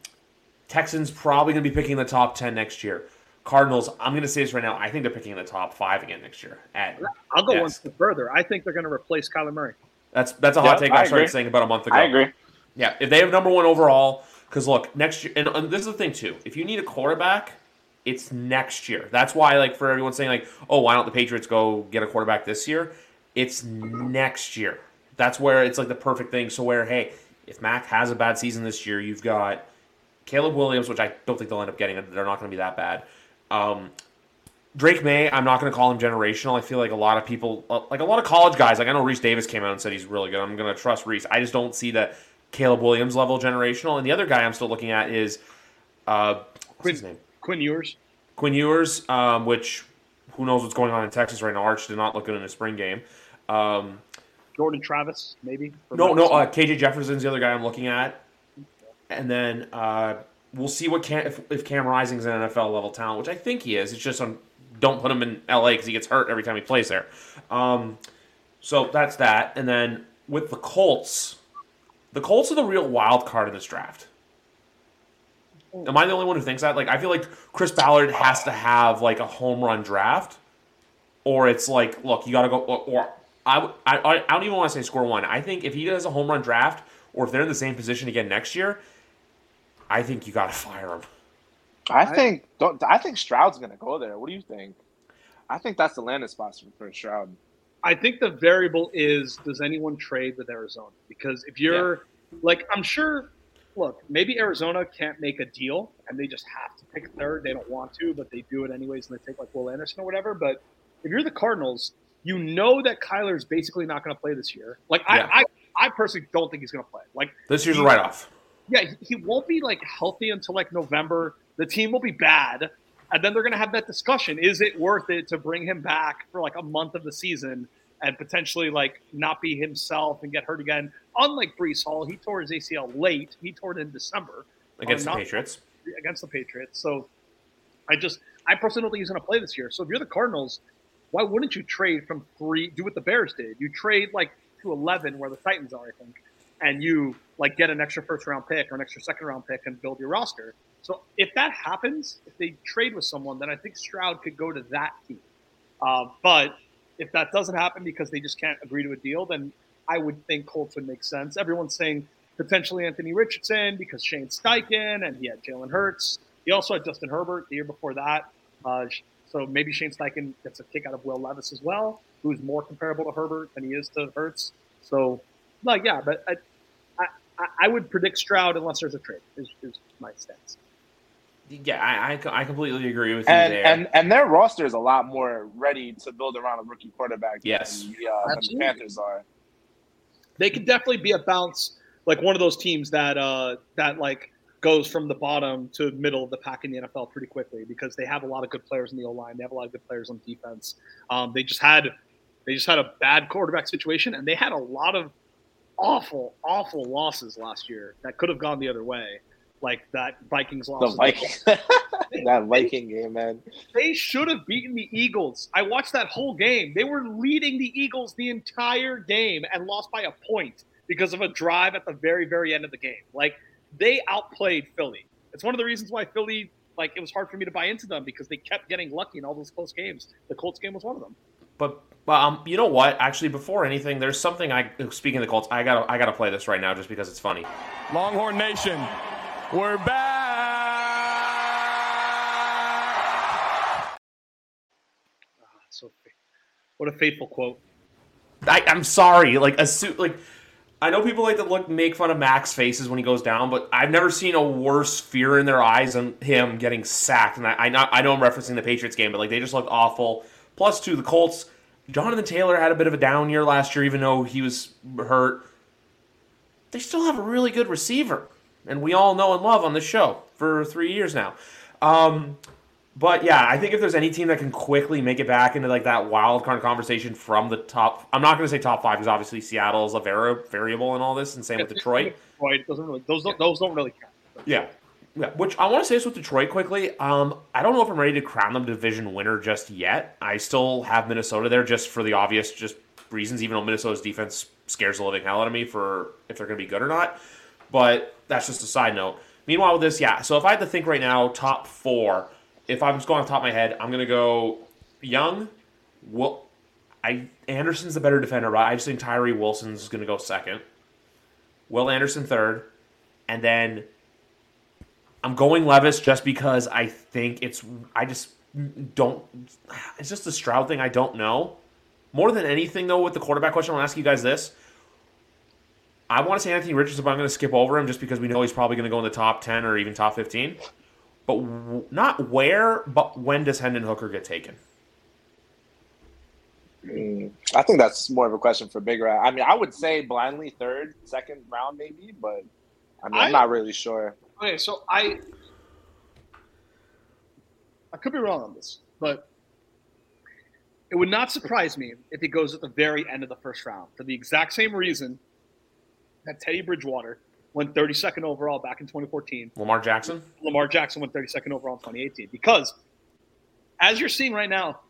Texans probably to be picking the top ten next year. Cardinals, I'm going to say this right now. I think they're picking in the top five again next year. At I'll go one step further. I think they're going to replace Kyler Murray. That's that's a hot Yeah, take. I I started agree. saying about a month ago. I agree. Yeah, if they have number one overall, because look, next year, and, and this is the thing too. If you need a quarterback, it's next year. That's why, like, for everyone saying like, oh, why don't the Patriots go get a quarterback this year? It's next year. That's where it's like the perfect thing. So where, hey, if Mac has a bad season this year, you've got Caleb Williams, which I don't think they'll end up getting. They're not going to be that bad. Um, Drake Maye, I'm not going to call him generational. I feel like a lot of people, uh, like a lot of college guys, like I know Rece Davis came out and said he's really good. I'm going to trust Rece. I just don't see that Caleb Williams level generational. And the other guy I'm still looking at is, uh, what's his name? Quinn Ewers. Quinn Ewers, um, which who knows what's going on in Texas right now. Arch did not look good in the spring game. Um, Jordan Travis, maybe. no, no, uh, KJ Jefferson's the other guy I'm looking at. And then uh, we'll see what Cam, if, if Cam Rising's an NFL level talent, which I think he is. It's just on, don't put him in LA because he gets hurt every time he plays there. Um, so that's that. And then with the Colts, the Colts are the real wild card in this draft. Am I the only one who thinks that? Like, I feel like Chris Ballard has to have like a home run draft, or it's like, look, you got to go. Or, or I, I, I I don't even want to say score one. I think if he does a home run draft, or if they're in the same position again next year, I think you got to fire him. I think don't. I think Stroud's gonna go there. What do you think? I think that's the landing spot for- for Stroud. I think the variable is does anyone trade with Arizona? Because if you're like, I'm sure. Look, maybe Arizona can't make a deal and they just have to pick third. They don't want to, but they do it anyways, and they take like Will Anderson or whatever. But if you're the Cardinals, you know that Kyler's basically not going to play this year. Like Yeah. I, I, I personally don't think he's going to play. Like This year's a write off. Yeah, he- won't be like healthy until like November. The team will be bad, and then they're going to have that discussion: Is it worth it to bring him back for like a month of the season and potentially like not be himself and get hurt again? Unlike Breece Hall, he tore his ACL late. He tore it in December uh, against the not- Patriots. against the Patriots. So I just, I personally don't think he's going to play this year. So if you're the Cardinals, why wouldn't you trade from three? Do what the Bears did. You trade like to eleven, where the Titans are, I think, and you like get an extra first round pick or an extra second round pick and build your roster. So if that happens, if they trade with someone, then I think Stroud could go to that team. Uh, but if that doesn't happen because they just can't agree to a deal, then I would think Colts would make sense. Everyone's saying potentially Anthony Richardson because Shane Steichen and he had Jalen Hurts. He also had Justin Herbert the year before that. Uh, so maybe Shane Steichen gets a kick out of Will Levis as well, who's more comparable to Herbert than he is to Hurts. So, like, yeah, but I, I, I- I would predict Stroud unless there's a trade. Is, is my stance. Yeah, I, I, I completely agree with you And there. and and their roster is a lot more ready to build around a rookie quarterback Yes. than the, uh, than the Panthers are. they could definitely be a bounce, like one of those teams that uh, that like goes from the bottom to middle of the pack in the NFL pretty quickly because they have a lot of good players in the O line. They have a lot of good players on defense. Um, they just had they just had a bad quarterback situation, and they had a lot of awful, awful losses last year that could have gone the other way, like that Vikings loss. The Viking, that Viking game, man. They should have beaten the Eagles. I watched that whole game. They were leading the Eagles the entire game and lost by a point because of a drive at the very, very end of the game. Like they outplayed Philly. It's one of the reasons why Philly, like, it was hard for me to buy into them because they kept getting lucky in all those close games. The Colts game was one of them. But but um, you know what? Actually, before anything, there's something I speaking of the Colts, I gotta I gotta play this right now just because it's funny. Longhorn Nation, we're back. So, what a fateful quote. I, I'm sorry, like a suit like. I know people like to look make fun of Mac's faces when he goes down, but I've never seen a worse fear in their eyes than him getting sacked. And I, I know I know I'm referencing the Patriots game, but like they just look awful. Plus, to the Colts, Jonathan Taylor had a bit of a down year last year, even though he was hurt. They still have a really good receiver, and we all know and love on the show for three years now. Um, but yeah, I think if there's any team that can quickly make it back into like that wild card conversation from the top, I'm not going to say top five because obviously Seattle is a vari- variable in all this, and same with Detroit. Detroit doesn't really, those, don't, those don't really count. Yeah. Yeah, which I want to say this with Detroit quickly. Um, I don't know if I'm ready to crown them division winner just yet. I still have Minnesota there just for the obvious, just reasons, even though Minnesota's defense scares the living hell out of me for if they're going to be good or not. But that's just a side note. Meanwhile, with this, yeah. So if I had to think right now, top four, if I'm just going off top of my head, I'm going to go Young. Well, I Anderson's the better defender, but I just think Tyree Wilson's going to go second. Will Anderson third, and then I'm going Levis just because I think it's I just don't. It's just a Stroud thing. I don't know. More than anything, though, with the quarterback question, I'll ask you guys this. I want to say Anthony Richardson, but I'm going to skip over him just because we know he's probably going to go in the top 10 or even top 15. But w- not where, but when does Hendon Hooker get taken? Mm, I think that's more of a question for Big Rat. I mean, I would say blindly third, second round, maybe, but I mean, I, I'm not really sure. Okay, so I I could be wrong on this, but it would not surprise me if he goes at the very end of the first round for the exact same reason that Teddy Bridgewater went 32nd overall back in 2014. Lamar Jackson? Lamar Jackson went 32nd overall in 2018. Because as you're seeing right now,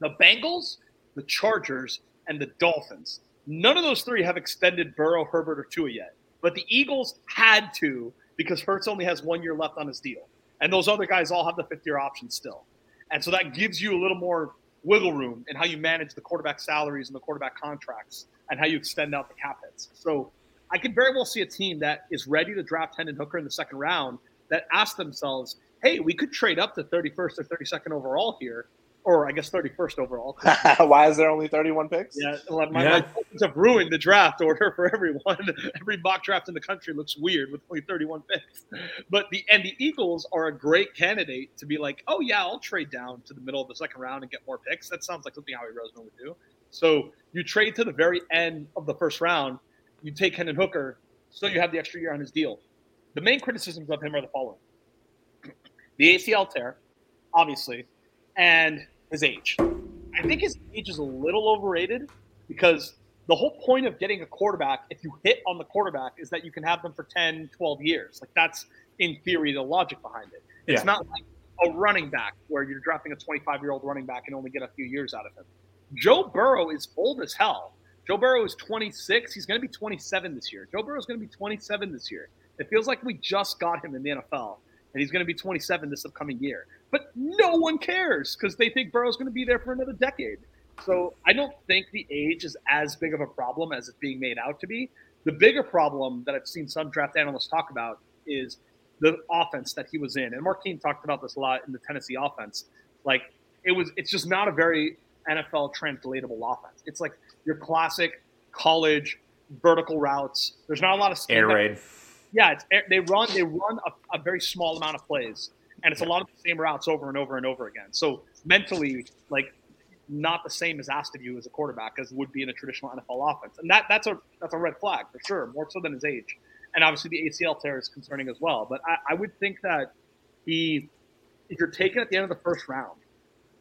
the Bengals, the Chargers, and the Dolphins, none of those three have extended Burrow, Herbert, or Tua yet. But the Eagles had to because Hurts only has one year left on his deal. And those other guys all have the fifth year option still. And so that gives you a little more wiggle room in how you manage the quarterback salaries and the quarterback contracts and how you extend out the cap hits. So I could very well see a team that is ready to draft Hendon Hooker in the second round that asks themselves, hey, we could trade up to 31st or 32nd overall here or I guess 31st overall. Why is there only 31 picks? Yeah, my, yeah. my have ruined the draft order for everyone. Every mock draft in the country looks weird with only 31 picks. But the and the Eagles are a great candidate to be like, oh yeah, I'll trade down to the middle of the second round and get more picks. That sounds like something Howie Roseman would do. So you trade to the very end of the first round. You take Hendon Hooker, so you have the extra year on his deal. The main criticisms of him are the following: the ACL tear, obviously, and his age. I think his age is a little overrated because the whole point of getting a quarterback, if you hit on the quarterback, is that you can have them for 10, 12 years. Like that's in theory the logic behind it. It's yeah. not like a running back where you're drafting a 25 year old running back and only get a few years out of him. Joe Burrow is old as hell. Joe Burrow is 26. He's going to be 27 this year. Joe Burrow is going to be 27 this year. It feels like we just got him in the NFL, and he's going to be 27 this upcoming year. But no one cares because they think Burrow's going to be there for another decade. So I don't think the age is as big of a problem as it's being made out to be. The bigger problem that I've seen some draft analysts talk about is the offense that he was in. And Martine talked about this a lot in the Tennessee offense. Like it was, it's just not a very NFL translatable offense. It's like your classic college vertical routes. There's not a lot of air raid. Yeah, it's they run they run a, a very small amount of plays and it's a lot of the same routes over and over and over again. So mentally, like not the same as asked of you as a quarterback as would be in a traditional NFL offense, and that that's a that's a red flag for sure, more so than his age, and obviously the ACL tear is concerning as well. But I, I would think that he, if you're taken at the end of the first round,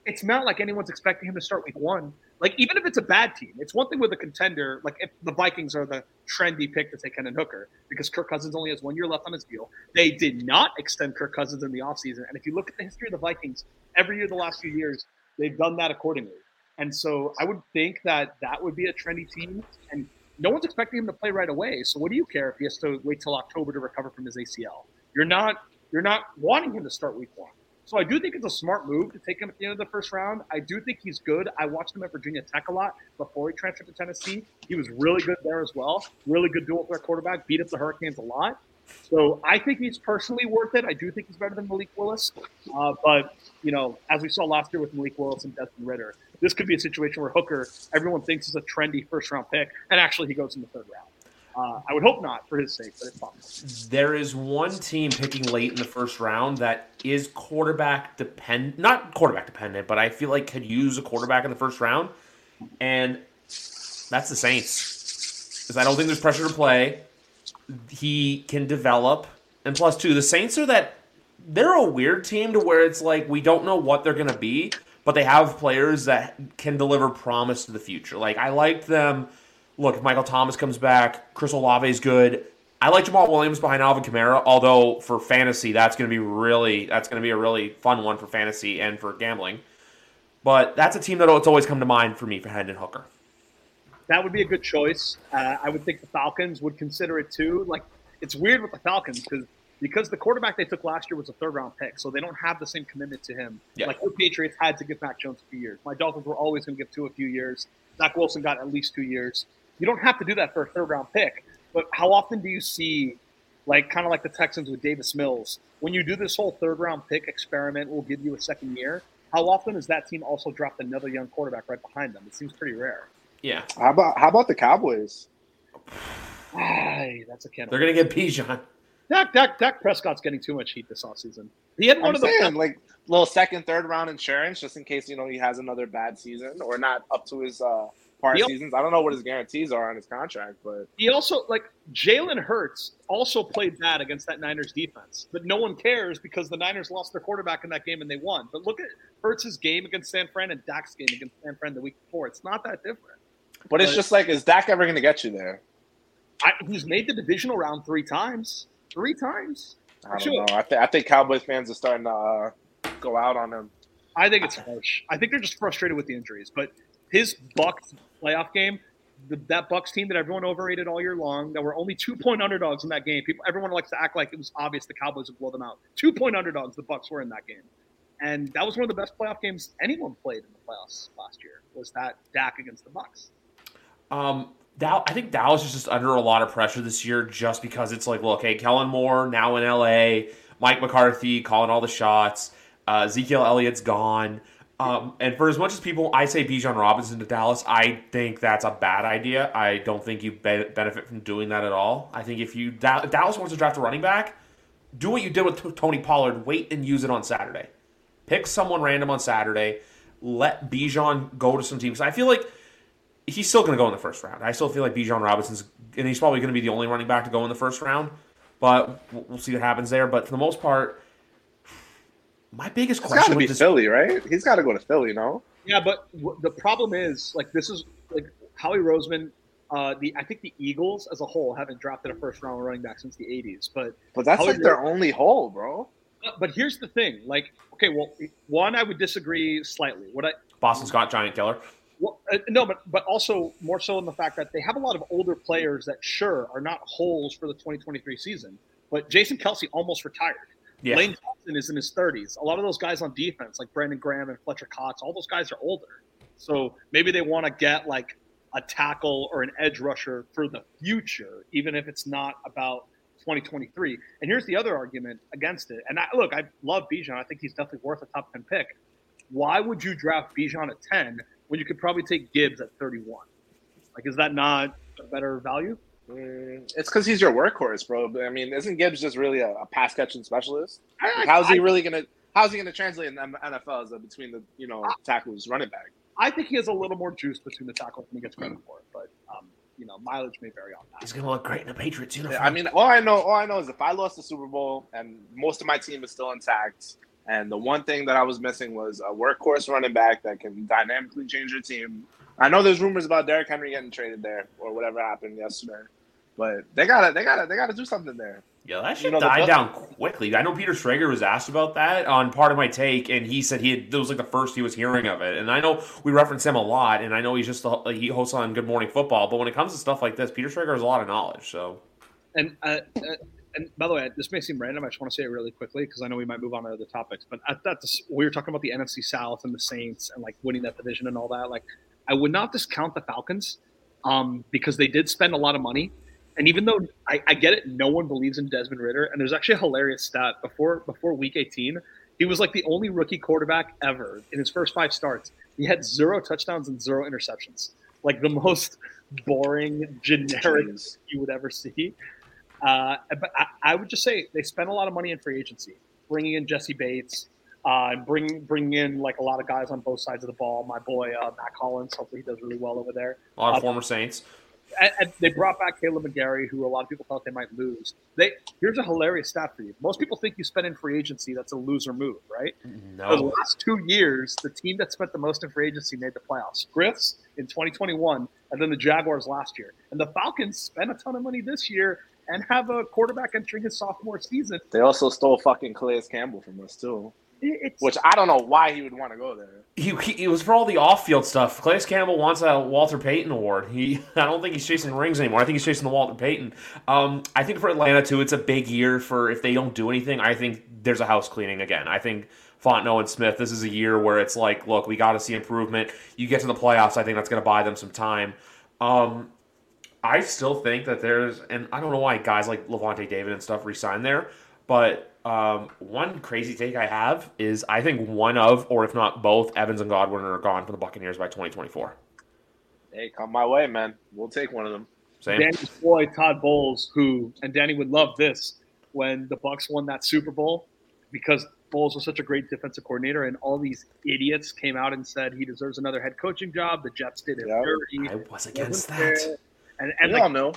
it's not like anyone's expecting him to start week one. Like even if it's a bad team, it's one thing with a contender. Like if the Vikings are the trendy pick to take Hendon Hooker because Kirk Cousins only has one year left on his deal. They did not extend Kirk Cousins in the offseason. And if you look at the history of the Vikings, every year the last few years, they've done that accordingly. And so I would think that that would be a trendy team. And no one's expecting him to play right away. So what do you care if he has to wait till October to recover from his ACL? You're not you're not wanting him to start week one. So I do think it's a smart move to take him at the end of the first round. I do think he's good. I watched him at Virginia Tech a lot before he transferred to Tennessee. He was really good there as well. Really good dual threat quarterback. Beat up the Hurricanes a lot. So I think he's personally worth it. I do think he's better than Malik Willis. Uh, but, you know, as we saw last year with Malik Willis and Desmond Ridder, this could be a situation where Hooker, everyone thinks is a trendy first round pick, and actually he goes in the third round. Uh, I would hope not for his sake, but it's possible. There is one team picking late in the first round that is quarterback dependent, not quarterback dependent, but I feel like could use a quarterback in the first round, and that's the Saints. Because I don't think there's pressure to play. He can develop, and plus two, the Saints are that they're a weird team to where it's like we don't know what they're going to be, but they have players that can deliver promise to the future. Like I liked them look, if Michael Thomas comes back, Chris Olave is good. I like Jamaal Williams behind Alvin Kamara, although for fantasy, that's going to be really that's going to be a really fun one for fantasy and for gambling. But that's a team that it's always come to mind for me for Hendon Hooker. that would be a good choice. Uh, I would think the Falcons would consider it too. Like it's weird with the Falcons because because the quarterback they took last year was a third round pick, so they don't have the same commitment to him. Yeah. Like the Patriots had to give Mac Jones a few years. My Dolphins were always going to give Tua a few years. Zach Wilson got at least two years. You don't have to do that for a third round pick. But how often do you see, like kind of like the Texans with Davis Mills, when you do this whole third round pick experiment, we'll give you a second year? How often does that team also draft another young quarterback right behind them? It seems pretty rare. Yeah, How about how about the Cowboys? Ay, that's a can. they're gonna get Bijan. Dak, Dak, Dak Prescott's getting too much heat this offseason. He had one I'm of the saying like little second, third round insurance just in case you know he has another bad season or not up to his uh, part Yep. seasons. I don't know what his guarantees are on his contract, but He also like Jalen Hurts also played bad against that Niners defense, but no one cares because the Niners lost their quarterback in that game and they won. But look at Hurts' game against San Fran and Dak's game against San Fran the week before. It's not that different. but it's But- just like is Dak ever going to get you there? I, he's made the divisional round three times. Three times. I don't Sure. know. I, th- I think Cowboys fans are starting to uh, go out on him. I think it's harsh. I think they're just frustrated with the injuries. But his Bucs playoff game, the, that Bucs team that everyone overrated all year long, that were only two point underdogs in that game. People, everyone likes to act like it was obvious the Cowboys would blow them out. Two point underdogs, the Bucs were in that game, and that was one of the best playoff games anyone played in the playoffs last year. Was that Dak against the Bucs? Um, Dow- I think Dallas is just under a lot of pressure this year, just because it's like, look, hey, Kellen Moore now in LA, Mike McCarthy calling all the shots, uh, Ezekiel Elliott's gone. Um, and for as much as people, I say Bijan Robinson to Dallas, I think that's a bad idea. I don't think you be- benefit from doing that at all. I think if you Da- Dallas wants to draft a running back, do what you did with T- Tony Pollard. Wait and use it on Saturday. Pick someone random on Saturday. Let Bijan go to some teams. I feel like he's still going to go in the first round. I still feel like Bijan Robinson's, and he's probably going to be the only running back to go in the first round. But we'll see what happens there. But for the most part, my biggest It's got question to be this, Philly, right? He's got to go to Philly, no? Yeah, but w- the problem is like this is like Howie Roseman. Uh, the I think the Eagles as a whole haven't drafted a first round running back since the '80s, but But that's How like is their only hole, bro. But here's the thing: like, okay, well, one, I would disagree slightly. What I Boston Scott Giant Killer. well, uh, no, but but also more so in the fact that they have a lot of older players that sure are not holes for the 2023 season. But Jason Kelce almost retired. Yeah. Lane Johnson is in his 30s. A lot of those guys on defense, like Brandon Graham and Fletcher Cox, all those guys are older. So maybe they want to get like a tackle or an edge rusher for the future, even if it's not about 2023. And here's the other argument against it. And I, look, I love Bijan. I think he's definitely worth a top 10 pick. Why would you draft Bijan at 10 when you could probably take Gibbs at 31? Like, is that not a better value? Mm, it's because he's your workhorse, bro. But I mean, isn't Gibbs just really a, a pass catching specialist? Like, how's he really gonna? How's he gonna translate in the NFL as a, between the you know tackles running back? I think he has a little more juice between the tackles than he gets credit for. it. But, um, you know, mileage may vary on that. He's going to look great in a Patriots uniform. Yeah, I mean, all I know, all I know is if I lost the Super Bowl and most of my team is still intact, and the one thing that I was missing was a workhorse running back that can dynamically change your team. I know there's rumors about Derrick Henry getting traded there or whatever happened yesterday, but they gotta, they gotta, they gotta do something there. Yeah, that shit You know, the died down quickly. I know Peter Schrager was asked about that on Pardon My Take, and he said he had, that was like the first he was hearing of it. And I know we reference him a lot, and I know he's just the, he hosts on Good Morning Football. But when it comes to stuff like this, Peter Schrager has a lot of knowledge. So And uh, uh, and by the way, this may seem random. I just want to say it really quickly because I know we might move on to other topics. But I thought this, we were talking about the NFC South and the Saints and like winning that division and all that. Like, I would not discount the Falcons um, because they did spend a lot of money. And even though I, I get it, no one believes in Desmond Ridder. And there's actually a hilarious stat before before Week 18. He was like the only rookie quarterback ever in his first five starts. He had zero touchdowns and zero interceptions. Like the most boring, generic Jeez. you would ever see. Uh, but I, I would just say they spent a lot of money in free agency, bringing in Jessie Bates, uh, bringing bringing in like a lot of guys on both sides of the ball. My boy uh, Mack Hollins, hopefully he does really well over there. a lot of Uh, former Saints. And, and they brought back Kaleb McGary, who a lot of people thought they might lose. They here's a hilarious stat for you. Most people think you spend in free agency, that's a loser move, right? For the No, last two years, the team that spent the most in free agency made the playoffs. Griffs in 2021, and then the Jaguars last year. And the Falcons spent a ton of money this year and have a quarterback entering his sophomore season. They also stole fucking Calais Campbell from us too. It's, which I don't know why he would want to go there. He, he, it was for all the off-field stuff. Calais Campbell wants a Walter Payton award. He, I don't think he's chasing rings anymore. I think he's chasing the Walter Payton. Um, I think for Atlanta too, it's a big year for if they don't do anything. I think there's a house cleaning again. I think Fontenot and Smith. This is a year where it's like, look, we got to see improvement. You get to the playoffs, I think that's going to buy them some time. Um, I still think that there's, and I don't know why guys like Lavonte David and stuff resign there, but um, one crazy take I have is I think one of, or if not both, Evans and Godwin are gone for the Buccaneers by 2024. Hey, come my way, man. We'll take one of them. Same. Danny's boy Todd Bowles, who and Danny would love this when the Bucs won that Super Bowl because Bowles was such a great defensive coordinator, and all these idiots came out and said he deserves another head coaching job. The Jets did it Yep. dirty. I was against that. fair. And, and we like, all know.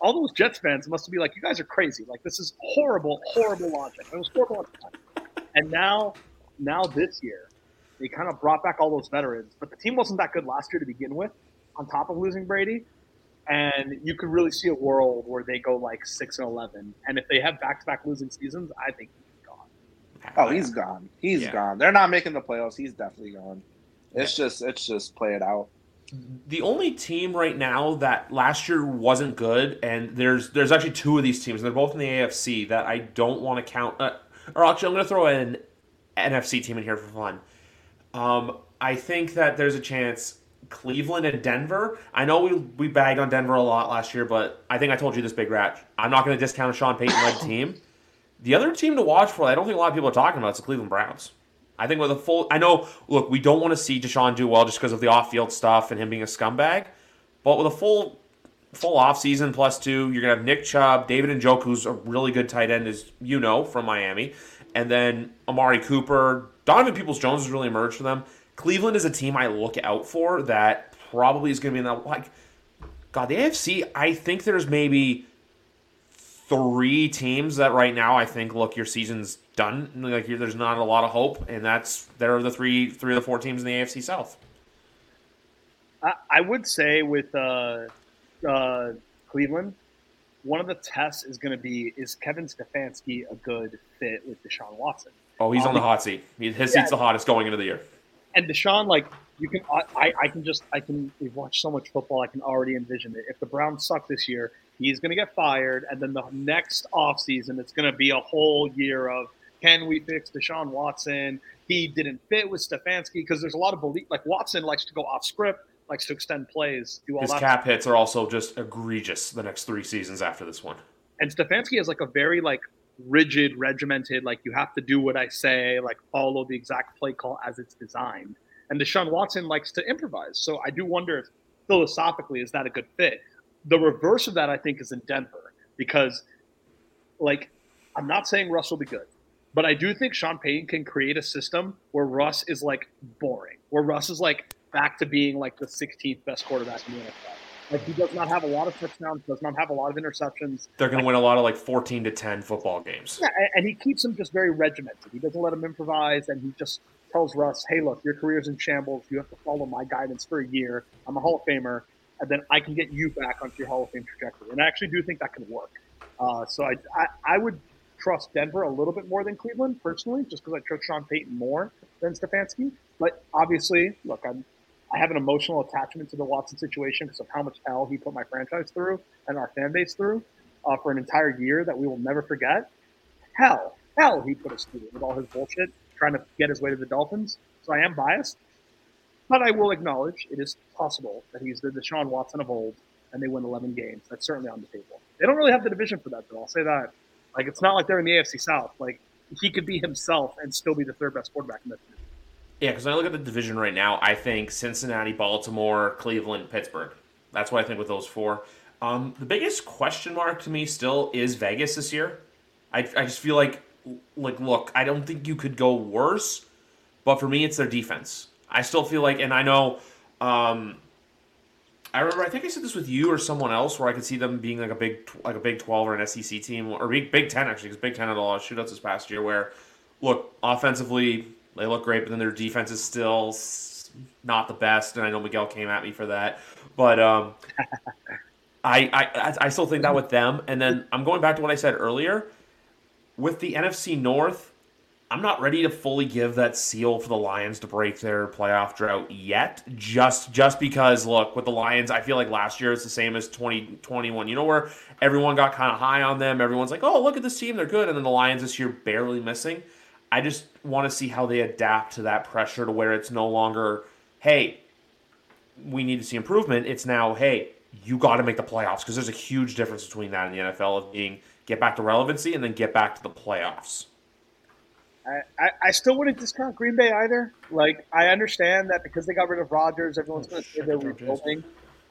All those Jets fans must be like, you guys are crazy. Like this is horrible, horrible logic. It was horrible. at. And now, now this year, they kind of brought back all those veterans, but the team wasn't that good last year to begin with. On top of losing Brady, and you could really see a world where they go like six and eleven. And if they have back-to-back losing seasons, I think he's gone. Oh, he's gone. He's Yeah. gone. They're not making the playoffs. He's definitely gone. It's just, it's just play it out. The only team right now that last year wasn't good, and there's there's actually two of these teams. They're both in the AFC that I don't want to count. Uh, or actually, I'm going to throw an NFC team in here for fun. Um, I think that there's a chance Cleveland and Denver. I know we we bagged on Denver a lot last year, but I think I told you this, Big Rat. I'm not going to discount a Sean Payton led team. The other team to watch for, I don't think a lot of people are talking about, is the Cleveland Browns. I think with a full, I know. Look, we don't want to see Deshaun do well just because of the off-field stuff and him being a scumbag. But with a full, full off season plus two, you're gonna have Nick Chubb, David Njoku, who's a really good tight end, as you know from Miami, and then Amari Cooper, Donovan Peoples-Jones has really emerged for them. Cleveland is a team I look out for that probably is gonna be in that like. God, the AFC. I think there's maybe three teams that right now I think look your season's done. Like there's not a lot of hope, and that's there are the three three of the four teams in the AFC South. I, I would say with uh, uh, Cleveland, one of the tests is going to be is Kevin Stefanski a good fit with Deshaun Watson? Oh, he's on the Um, hot seat. His yeah. seat's the hottest going into the year. And Deshaun, like you can, I, I, I can just, I can. We've watched so much football. I can already envision it. If the Browns suck this year, he's going to get fired, and then the next offseason, it's going to be a whole year of can we fix Deshaun Watson? He didn't fit with Stefanski because there's a lot of belief. Like Watson likes to go off script, likes to extend plays, do all His that. cap hits are also just egregious the next three seasons after this one. and Stefanski has like a very like rigid, regimented, like you have to do what I say, like follow the exact play call as it's designed. And Deshaun Watson likes to improvise. So I do wonder if philosophically is that a good fit? The reverse of that I think is in Denver because like I'm not saying Russ will be good, but I do think Sean Payton can create a system where Russ is like boring, where Russ is like back to being like the 16th best quarterback in the NFL. Like he does not have a lot of touchdowns, does not have a lot of interceptions. They're going to win a lot of like 14 to 10 football games. Yeah, and- and he keeps him just very regimented. He doesn't let him improvise, and he just tells Russ, "Hey, look, your career's in shambles. You have to follow my guidance for a year. I'm a Hall of Famer, and then I can get you back onto your Hall of Fame trajectory." And I actually do think that can work. Uh, so I, I I would trust Denver a little bit more than Cleveland personally, just because I trust Sean Payton more than Stefanski. But obviously, look, I'm I have an emotional attachment to the Watson situation because of how much hell he put my franchise through and our fan base through uh, for an entire year that we will never forget. Hell, hell, he put us through with all his bullshit trying to get his way to the Dolphins. So I am biased, but I will acknowledge it is possible that he's the Deshaun Watson of old and they win 11 games. That's certainly on the table. They don't really have the division for that, though. I'll say that. Like, it's not like they're in the AFC South. Like, he could be himself and still be the third best quarterback in that division. Yeah, because I look at the division right now, I think Cincinnati, Baltimore, Cleveland, Pittsburgh. That's what I think with those four. Um, the biggest question mark to me still is Vegas this year. I, I just feel like, like, look, I don't think you could go worse, but for me, it's their defense. I still feel like, and I know, um, I remember, I think I said this with you or someone else, where I could see them being like a big, like a Big Twelve or an SEC team, or Big Big Ten actually, because Big Ten had a lot of shootouts this past year. Where, look, offensively they look great, but then their defense is still not the best. And I know Miguel came at me for that, but um, I, I I still think that with them. And then I'm going back to what I said earlier with the NFC North. I'm not ready to fully give that seal for the Lions to break their playoff drought yet. Just just because look, with the Lions, I feel like last year is the same as 2021. You know where everyone got kind of high on them. Everyone's like, "Oh, look at this team, they're good." And then the Lions this year barely missing. I just want to see how they adapt to that pressure to where it's no longer, "Hey, we need to see improvement." It's now, "Hey, you got to make the playoffs" because there's a huge difference between that and the NFL of being get back to relevancy and then get back to the playoffs. I, I, still wouldn't discount Green Bay either. Like I understand that because they got rid of Rodgers, everyone's going to say they're rebuilding.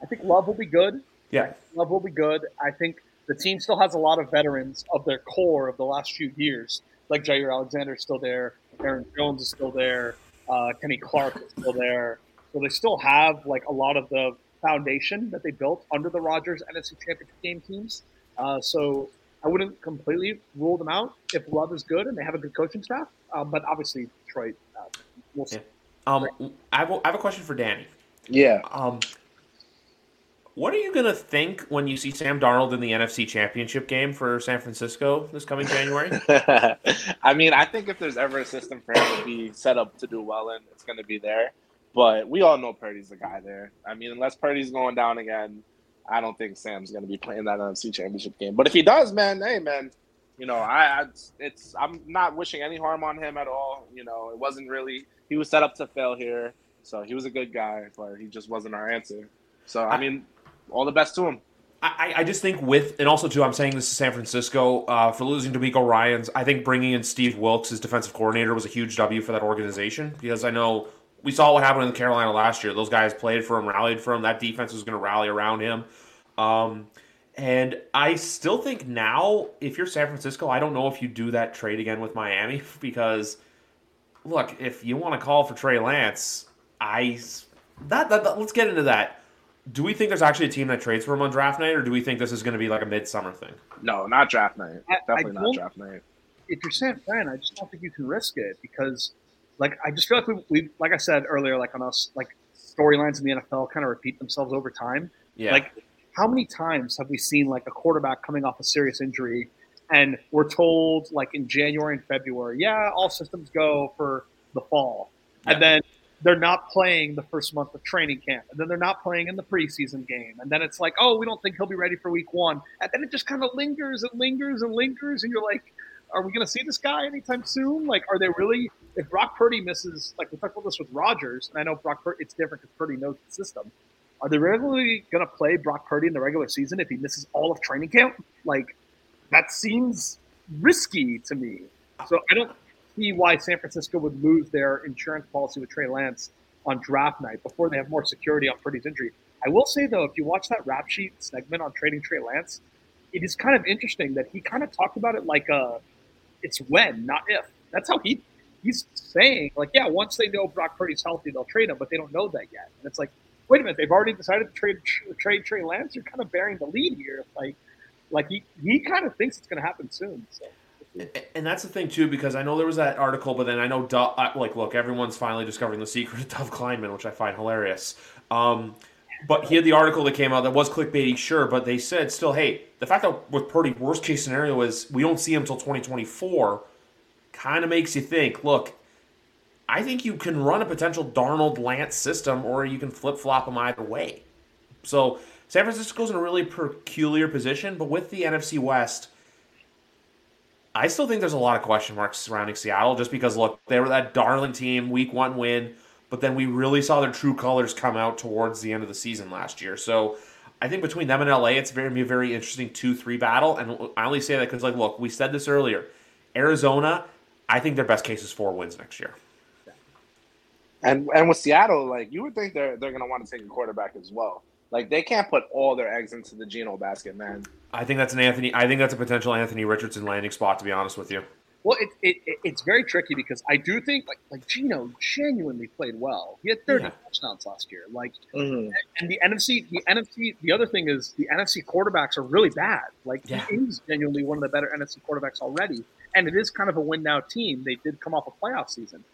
I think Love will be good. Yeah, Love will be good. I think the team still has a lot of veterans of their core of the last few years. Like Jaire Alexander is still there, Aaron Jones is still there, uh, Kenny Clark is still there. So they still have like a lot of the foundation that they built under the Rodgers NFC Championship game teams. Uh, so I wouldn't completely rule them out if Love is good and they have a good coaching staff. Um, but obviously, Detroit, uh, we'll see. Yeah. Um, I have, a, I have a question for Danny. Yeah. Um, what are you going to think when you see Sam Darnold in the NFC Championship game for San Francisco this coming January? I mean, I think if there's ever a system for him to be set up to do well in, it's going to be there. But we all know Purdy's the guy there. I mean, unless Purdy's going down again, I don't think Sam's going to be playing that NFC Championship game. But if he does, man, hey, man, you know, I, I it's I'm not wishing any harm on him at all. You know, it wasn't really he was set up to fail here, so he was a good guy, but he just wasn't our answer. So I, I mean, all the best to him. I, I just think with and also too I'm saying this to San Francisco uh, for losing DeMeco Ryans. I think bringing in Steve Wilks as defensive coordinator was a huge W for that organization because I know we saw what happened in Carolina last year. Those guys played for him, rallied for him. That defense was going to rally around him. Um, and I still think now, if you're San Francisco, I don't know if you do that trade again with Miami because, look, if you want to call for Trey Lance, I that, that, that let's get into that. Do we think there's actually a team that trades for him on draft night, or do we think this is going to be like a midsummer thing? No, not draft night. I, Definitely I not draft night. If you're San Fran, I just don't think you can risk it because like I just feel like we, we like I said earlier, like on us, like storylines in the NFL kind of repeat themselves over time. Yeah. Like how many times have we seen like a quarterback coming off a serious injury, and we're told like in January and February, yeah, all systems go for the fall, yeah. and then they're not playing the first month of training camp, and then they're not playing in the preseason game, and then it's like, oh, we don't think he'll be ready for week one, and then it just kind of lingers and lingers and lingers, and you're like, are we going to see this guy anytime soon? Like, are they really? If Brock Purdy misses, like we talked about this with Rodgers, and I know Brock Purdy, it's different because Purdy knows the system. Are they really going to play Brock Purdy in the regular season if he misses all of training camp? Like, that seems risky to me. So I don't see why San Francisco would lose their insurance policy with Trey Lance on draft night before they have more security on Purdy's injury. I will say though, if you watch that rap sheet segment on trading Trey Lance, it is kind of interesting that he kind of talked about it like a it's when, not if. That's how he he's saying, like, yeah, once they know Brock Purdy's healthy, they'll trade him, but they don't know that yet. And it's like, wait a minute, they've already decided to trade trade Trey Lance. You're kind of bearing the lead here. Like, like he he kind of thinks it's going to happen soon. So. And that's the thing too, because I know there was that article, but then I know, like, look, everyone's finally discovering the secret of Dov Kleiman, which I find hilarious. Um, but he had the article that came out that was clickbaity, sure, but they said still, hey, the fact that with Purdy, worst case scenario is we don't see him until 2024, kind of makes you think, look, I think you can run a potential Darnold Lance system, or you can flip flop them either way. So San Francisco's in a really peculiar position, but with the NFC West, I still think there's a lot of question marks surrounding Seattle just because, look, they were that darling team, week one win but then we really saw their true colors come out towards the end of the season last year. So I think between them and LA, it's very be a very interesting two three battle. And I only say that because like, look, we said this earlier. Arizona, I think their best case is four wins next year. And and with Seattle, like you would think they're they're gonna want to take a quarterback as well. Like they can't put all their eggs into the Geno basket, man. I think that's an Anthony. I think that's a potential Anthony Richardson landing spot. To be honest with you. Well, it, it, it's very tricky because I do think like like Geno genuinely played well. He had 30 yeah. touchdowns last year. Like, mm-hmm. and the NFC, the NFC, the other thing is the NFC quarterbacks are really bad. Like, yeah. he is genuinely one of the better NFC quarterbacks already, and it is kind of a win now team. They did come off a playoff season,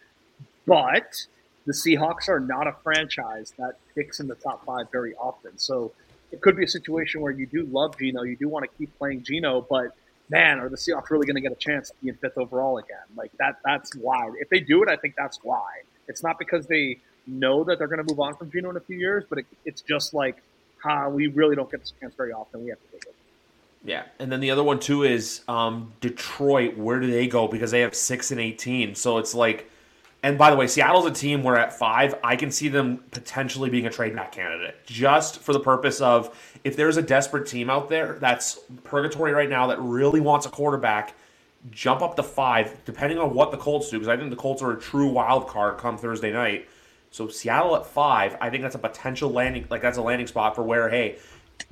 but the Seahawks are not a franchise that picks in the top five very often. So it could be a situation where you do love Geno, you do want to keep playing Geno, but man, are the Seahawks really going to get a chance to be in fifth overall again? Like that. That's why. If they do it, I think that's why. It's not because they know that they're going to move on from Geno in a few years, but it, it's just like, huh, we really don't get this chance very often. We have to take it. Yeah, and then the other one too is um, Detroit. Where do they go? Because they have six and eighteen. So it's like, and by the way, Seattle's a team where at five, I can see them potentially being a trade back candidate, just for the purpose of if there's a desperate team out there that's purgatory right now that really wants a quarterback, jump up to five, depending on what the Colts do. Because I think the Colts are a true wild card come Thursday night. So Seattle at five, I think that's a potential landing, like that's a landing spot for where, hey,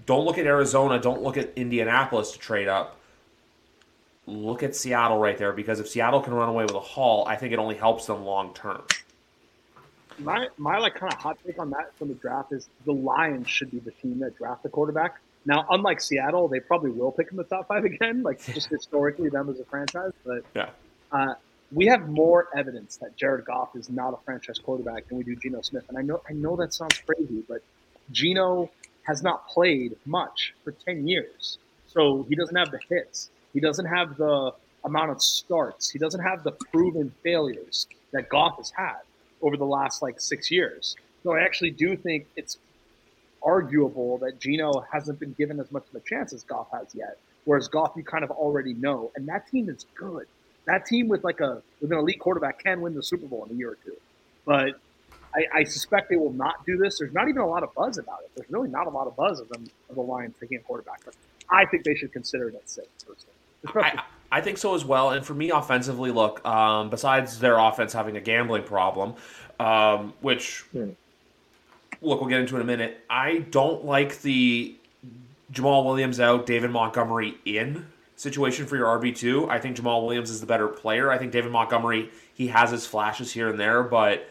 don't look at Arizona. Don't look at Indianapolis to trade up. Look at Seattle right there because if Seattle can run away with a haul, I think it only helps them long term. My my like kind of hot take on that from the draft is the Lions should be the team that draft the quarterback. Now, unlike Seattle, they probably will pick in the top five again, like just historically them as a franchise. But yeah, uh, we have more evidence that Jared Goff is not a franchise quarterback than we do Geno Smith. And I know I know that sounds crazy, but Geno has not played much for 10 years. So he doesn't have the hits. He doesn't have the amount of starts. He doesn't have the proven failures that Goff has had over the last like six years. So I actually do think it's arguable that Geno hasn't been given as much of a chance as Goff has yet. Whereas Goff, you kind of already know, and that team is good. That team with like a with an elite quarterback can win the Super Bowl in a year or two. But I, I, suspect they will not do this. There's not even a lot of buzz about it. There's really not a lot of buzz of them of the Lions taking a quarterback. But I think they should consider it at six. I, I, think so as well. And for me, offensively, look, um, besides their offense having a gambling problem, um, which look, we'll get into in a minute. I don't like the Jamaal Williams out, David Montgomery in situation for your RB two. I think Jamaal Williams is the better player. I think David Montgomery he has his flashes here and there, but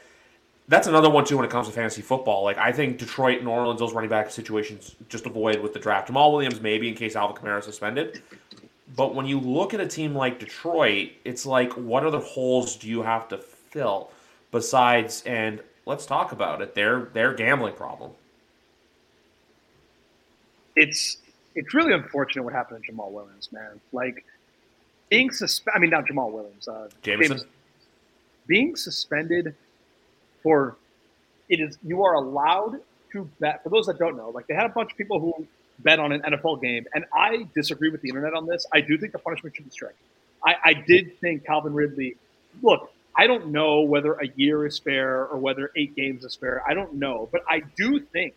that's another one too when it comes to fantasy football. Like I think Detroit, New Orleans, those running back situations just avoid with the draft. Jamaal Williams maybe in case Alvin Kamara suspended. But when you look at a team like Detroit, it's like what other holes do you have to fill besides and let's talk about it. Their their gambling problem. It's it's really unfortunate what happened to Jamaal Williams, man. Like being suspended. I mean, not Jamaal Williams. Uh, Jameson. James, being suspended for it is you are allowed to bet. For those that don't know, like they had a bunch of people who bet on an NFL game, and I disagree with the internet on this. I do think the punishment should be strict. I, I did think Calvin Ridley. Look, I don't know whether a year is fair or whether eight games is fair. I don't know, but I do think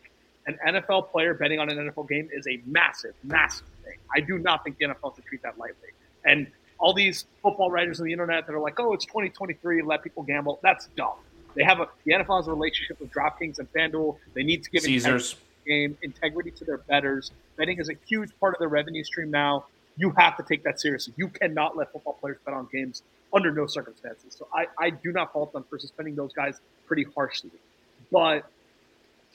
an NFL player betting on an NFL game is a massive, massive thing. I do not think the NFL should treat that lightly. And all these football writers on the internet that are like, "Oh, it's 2023, let people gamble." That's dumb. They have a the NFL has a relationship with DraftKings and FanDuel. They need to give Caesars game integrity to their betters. Betting is a huge part of their revenue stream now. You have to take that seriously. You cannot let football players bet on games under no circumstances. So I, I do not fault them for suspending those guys pretty harshly. But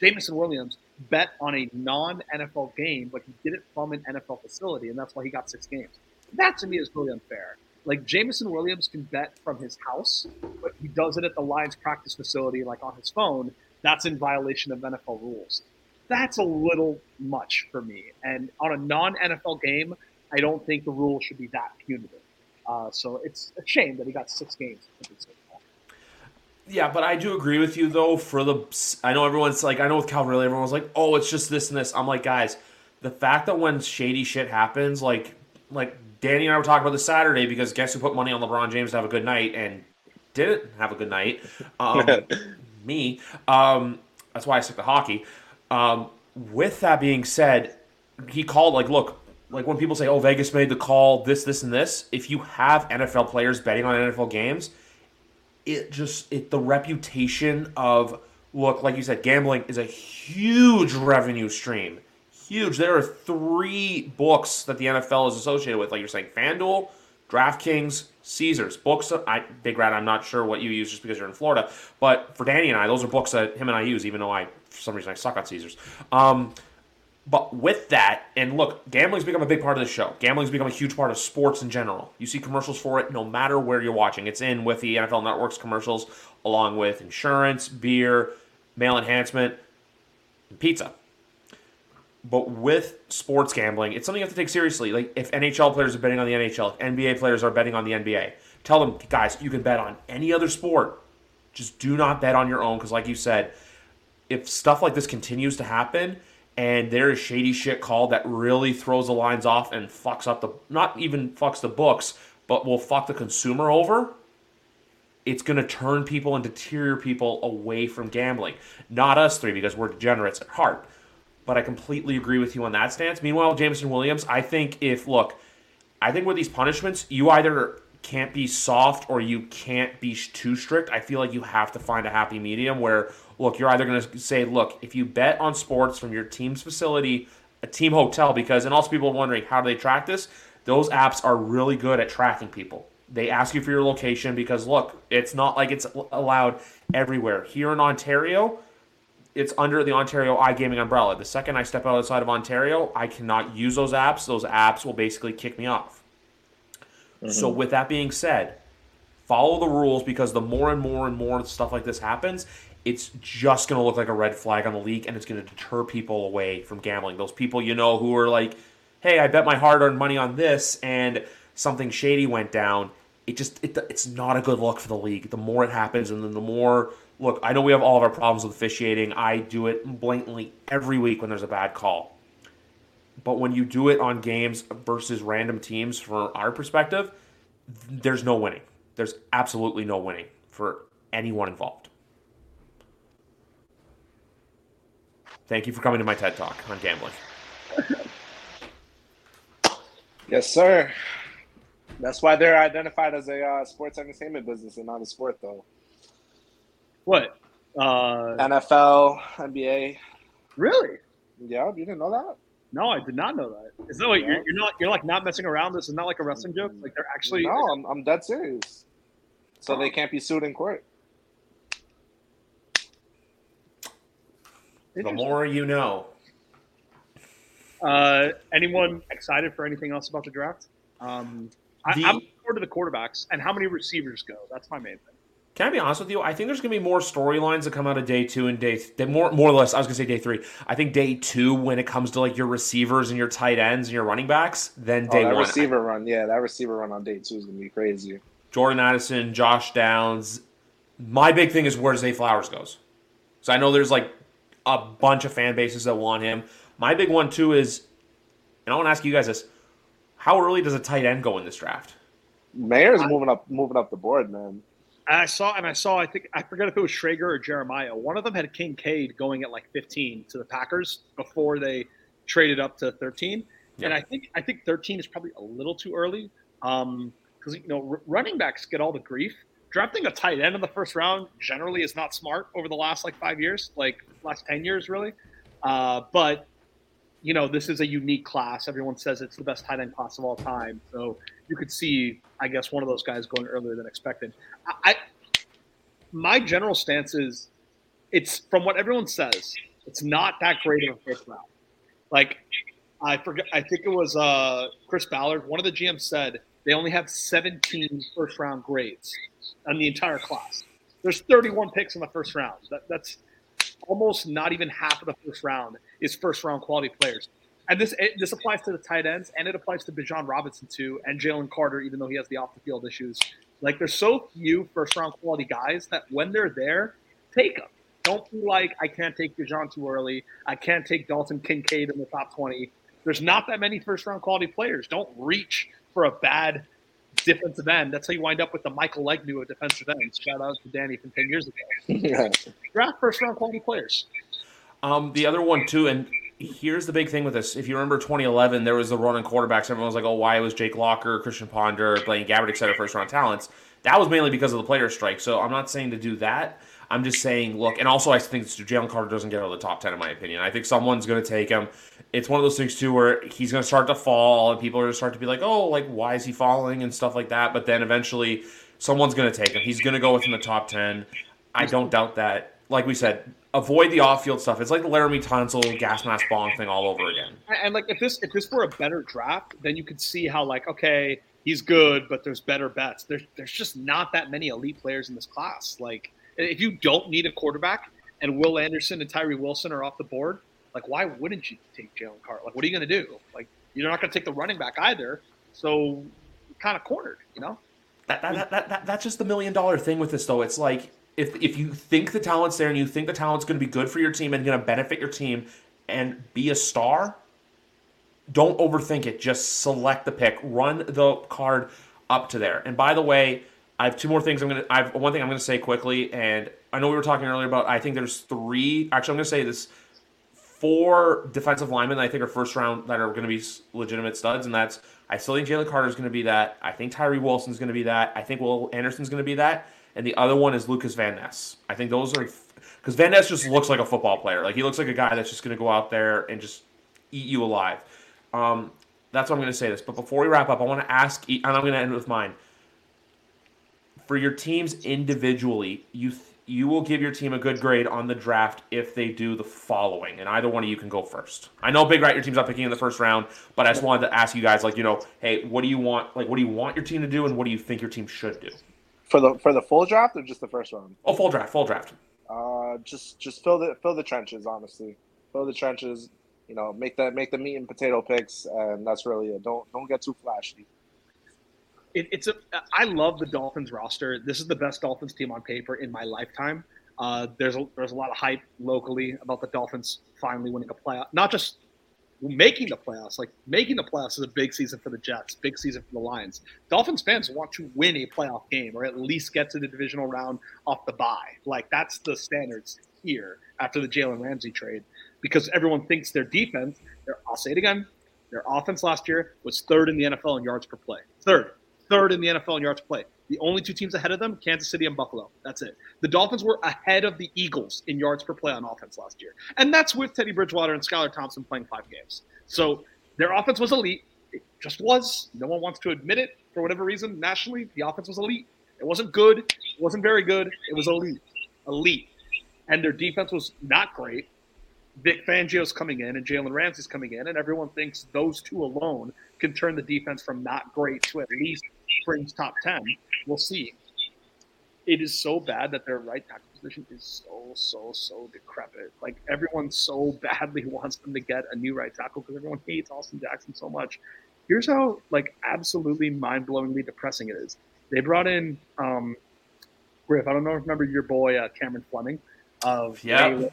Jameson Williams bet on a non NFL game, but he did it from an NFL facility, and that's why he got six games. That to me is really unfair. Like Jameson Williams can bet from his house, but he does it at the Lions practice facility, like on his phone. That's in violation of NFL rules. That's a little much for me. And on a non NFL game, I don't think the rule should be that punitive. Uh, so it's a shame that he got six games. Yeah, but I do agree with you though. For the, I know everyone's like, I know with Calvin, Ridley, everyone's like, oh, it's just this and this. I'm like, guys, the fact that when shady shit happens, like, like Danny and I were talking about this Saturday because guess who put money on LeBron James to have a good night and didn't have a good night? Um, me. Um, that's why I stick to hockey. Um, with that being said, he called like, look, like when people say, "Oh, Vegas made the call," this, this, and this. If you have NFL players betting on NFL games, it just it the reputation of look, like you said, gambling is a huge revenue stream huge. There are three books that the NFL is associated with, like you're saying, FanDuel, DraftKings, Caesars. Books, I Big Rat, I'm not sure what you use just because you're in Florida, but for Danny and I, those are books that him and I use, even though I, for some reason, I suck on Caesars. Um, but with that, and look, gambling's become a big part of the show. Gambling's become a huge part of sports in general. You see commercials for it no matter where you're watching. It's in with the NFL Network's commercials, along with insurance, beer, male enhancement, and pizza But with sports gambling, it's something you have to take seriously. Like if NHL players are betting on the NHL, if NBA players are betting on the NBA, tell them, guys, you can bet on any other sport. Just do not bet on your own because, like you said, if stuff like this continues to happen and there is shady shit called that really throws the lines off and fucks up the not even fucks the books, but will fuck the consumer over, it's going to turn people and deter people away from gambling. Not us three because we're degenerates at heart. But I completely agree with you on that stance. Meanwhile, Jameson Williams, I think if look, I think with these punishments, you either can't be soft or you can't be too strict. I feel like you have to find a happy medium where look, you're either going to say, look, if you bet on sports from your team's facility, a team hotel, because, and also people are wondering, how do they track this? Those apps are really good at tracking people. They ask you for your location because, look, it's not like it's allowed everywhere. Here in Ontario, it's under the Ontario iGaming umbrella. The second I step outside of Ontario, I cannot use those apps. Those apps will basically kick me off. Mm-hmm. So, with that being said, follow the rules because the more and more and more stuff like this happens, it's just going to look like a red flag on the league and it's going to deter people away from gambling. Those people you know who are like, hey, I bet my hard earned money on this and something shady went down. It just, it, it's not a good look for the league. The more it happens and then the more, look, I know we have all of our problems with officiating. I do it blatantly every week when there's a bad call. But when you do it on games versus random teams, from our perspective, there's no winning. There's absolutely no winning for anyone involved. Thank you for coming to my TED Talk on gambling. Yes, sir. That's why they're identified as a uh, sports entertainment business and not a sport, though. What? Uh, NFL, NBA. Really? Yeah, you didn't know that? No, I did not know that. Is that like yeah. you're, you're, not you're like not messing around? This is not like a wrestling joke. Like they're actually. No, I'm, I'm dead serious. So oh. they can't be sued in court. The more you know. Uh, anyone excited for anything else about the draft? Um, the, I, am forward to the quarterbacks and how many receivers go. That's my main thing. Can I be honest with you? I think there's going to be more storylines that come out of day two and day th- more more or less. I was going to say day three. I think day two when it comes to like your receivers and your tight ends and your running backs, then oh, day oh, that one. receiver run, yeah, that receiver run on day two is going to be crazy. Jordan Addison, Josh Downs. My big thing is where Zay Flowers goes. So I know there's like a bunch of fan bases that want him. My big one too is, and I want to ask you guys this: How early does a tight end go in this draft? Mayer's moving up, moving up the board, man. I saw, and I saw. I think I forget if it was Schrager or Jeremiah. One of them had Kincaid going at like 15 to the Packers before they traded up to 13. Yeah. And I think I think 13 is probably a little too early because um, you know r- running backs get all the grief drafting a tight end in the first round generally is not smart over the last like five years, like last ten years really. Uh, but you know, this is a unique class. Everyone says it's the best tight end class of all time. So you could see, I guess, one of those guys going earlier than expected. I, I my general stance is, it's from what everyone says, it's not that great of a first round. Like, I forget. I think it was uh, Chris Ballard. One of the GMs said they only have 17 first round grades on the entire class. There's 31 picks in the first round. That, that's almost not even half of the first round is first round quality players. And this it, this applies to the tight ends and it applies to Bijan Robinson too and Jalen Carter, even though he has the off the field issues. Like there's so few first round quality guys that when they're there, take them. Don't be like I can't take Bijan too early. I can't take Dalton Kincaid in the top 20. There's not that many first round quality players. Don't reach for a bad defensive end. That's how you wind up with the Michael Egnew of defensive ends. Shout out to Danny from 10 years ago. Draft first round quality players. Um, the other one, too, and here's the big thing with this. If you remember 2011, there was the run running quarterbacks. Everyone was like, oh, why was Jake Locker, Christian Ponder, Blaine Gabbert, et cetera, first round talents? That was mainly because of the player strike. So I'm not saying to do that. I'm just saying, look, and also I think Jalen Carter doesn't get out of the top 10, in my opinion. I think someone's going to take him. It's one of those things, too, where he's going to start to fall, and people are going to start to be like, oh, like, why is he falling and stuff like that. But then eventually, someone's going to take him. He's going to go within the top 10. I don't doubt that. Like we said, avoid the off-field stuff. It's like the Laremy Tunsil gas mask bong thing all over again. And like if this if this were a better draft, then you could see how like okay he's good, but there's better bets. There's there's just not that many elite players in this class. Like if you don't need a quarterback and Will Anderson and Tyree Wilson are off the board, Like, why wouldn't you take Jalen Carter? Like, what are you going to do? Like, you're not going to take the running back either. So, kind of cornered, you know? That, that, that, that, that, that's just the million dollar thing with this, though. It's like if, if you think the talent's there and you think the talent's going to be good for your team and going to benefit your team and be a star, don't overthink it. Just select the pick, run the card up to there. And by the way, I have two more things I'm gonna. I have one thing I'm gonna say quickly, and I know we were talking earlier about. I think there's three. Actually, I'm gonna say this: four defensive linemen that I think are first round that are gonna be legitimate studs, and that's I still think Jalen Carter is gonna be that. I think Tyree Wilson's gonna be that. I think Will Anderson's gonna be that, and the other one is Lucas Van Ness. I think those are because Van Ness just looks like a football player. Like he looks like a guy that's just gonna go out there and just eat you alive. Um, that's what I'm going to say this. But before we wrap up, I want to ask, and I'm going to end with mine. For your teams individually, you you will give your team a good grade on the draft if they do the following, and either one of you can go first. I know Big Rat, your team's not picking in the first round, but I just wanted to ask you guys, like, you know, hey, what do you want? Like, what do you want your team to do, and what do you think your team should do? For the for the full draft or just the first round? Oh, full draft, full draft. Uh, just just fill the fill the trenches, honestly. Fill the trenches. You know, make the make the meat and potato picks, and that's really it. Don't don't get too flashy. It, it's a. I love the Dolphins roster. This is the best Dolphins team on paper in my lifetime. Uh, there's a, there's a lot of hype locally about the Dolphins finally winning a playoff. Not just making the playoffs. Like making the playoffs is a big season for the Jets, big season for the Lions. Dolphins fans want to win a playoff game or at least get to the divisional round off the bye. Like that's the standards here after the Jalen Ramsey trade because everyone thinks their defense. Their, I'll say it again. Their offense last year was third in the NFL in yards per play. Third, third in the NFL in yards per play. The only two teams ahead of them, Kansas City and Buffalo. That's it. The Dolphins were ahead of the Eagles in yards per play on offense last year. And that's with Teddy Bridgewater and Skylar Thompson playing five games. So their offense was elite. It just was. No one wants to admit it for whatever reason. Nationally, the offense was elite. It wasn't good. It wasn't very good. It was elite. Elite. And their defense was not great. Vic Fangio's coming in and Jalen Ramsey's coming in, and everyone thinks those two alone can turn the defense from not great to at least fringe top 10. We'll see. It is so bad that their right tackle position is so, so, so decrepit. Like, everyone so badly wants them to get a new right tackle because everyone hates Austin Jackson so much. Here's how, like, absolutely mind blowingly depressing it is. They brought in, um, Griff, I don't know if you remember your boy, uh, Cameron Fleming. Of yeah.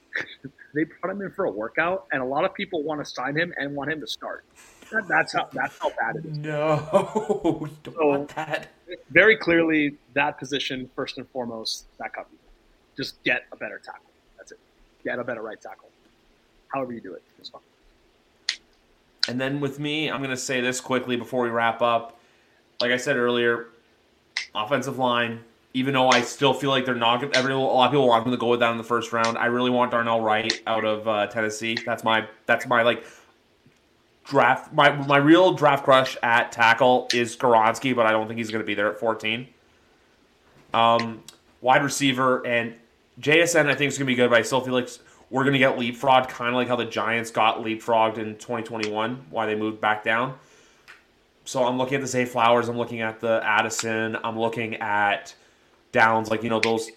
they brought him in for a workout, and a lot of people want to sign him and want him to start. That, that's how that's how bad it is. No, don't So- want that. Very clearly, that position first and foremost, that me. Just get a better tackle. That's it. Get a better right tackle. However you do it, it's fine. And then with me, I'm going to say this quickly before we wrap up. Like I said earlier, offensive line. Even though I still feel like they're not, gonna- every a lot of people want them to go with that in the first round. I really want Darnell Wright out of uh, Tennessee. That's my that's my like draft. My my real draft crush at tackle is Skoronski, but I don't think he's going to be there at 14. Um, wide receiver and JSN, I think is going to be good, but I still feel like we're going to get leapfrogged, kind of like how the Giants got leapfrogged in 2021, why they moved back down. So I'm looking at the Zay Flowers, I'm looking at the Addison, I'm looking at Downs, like you know those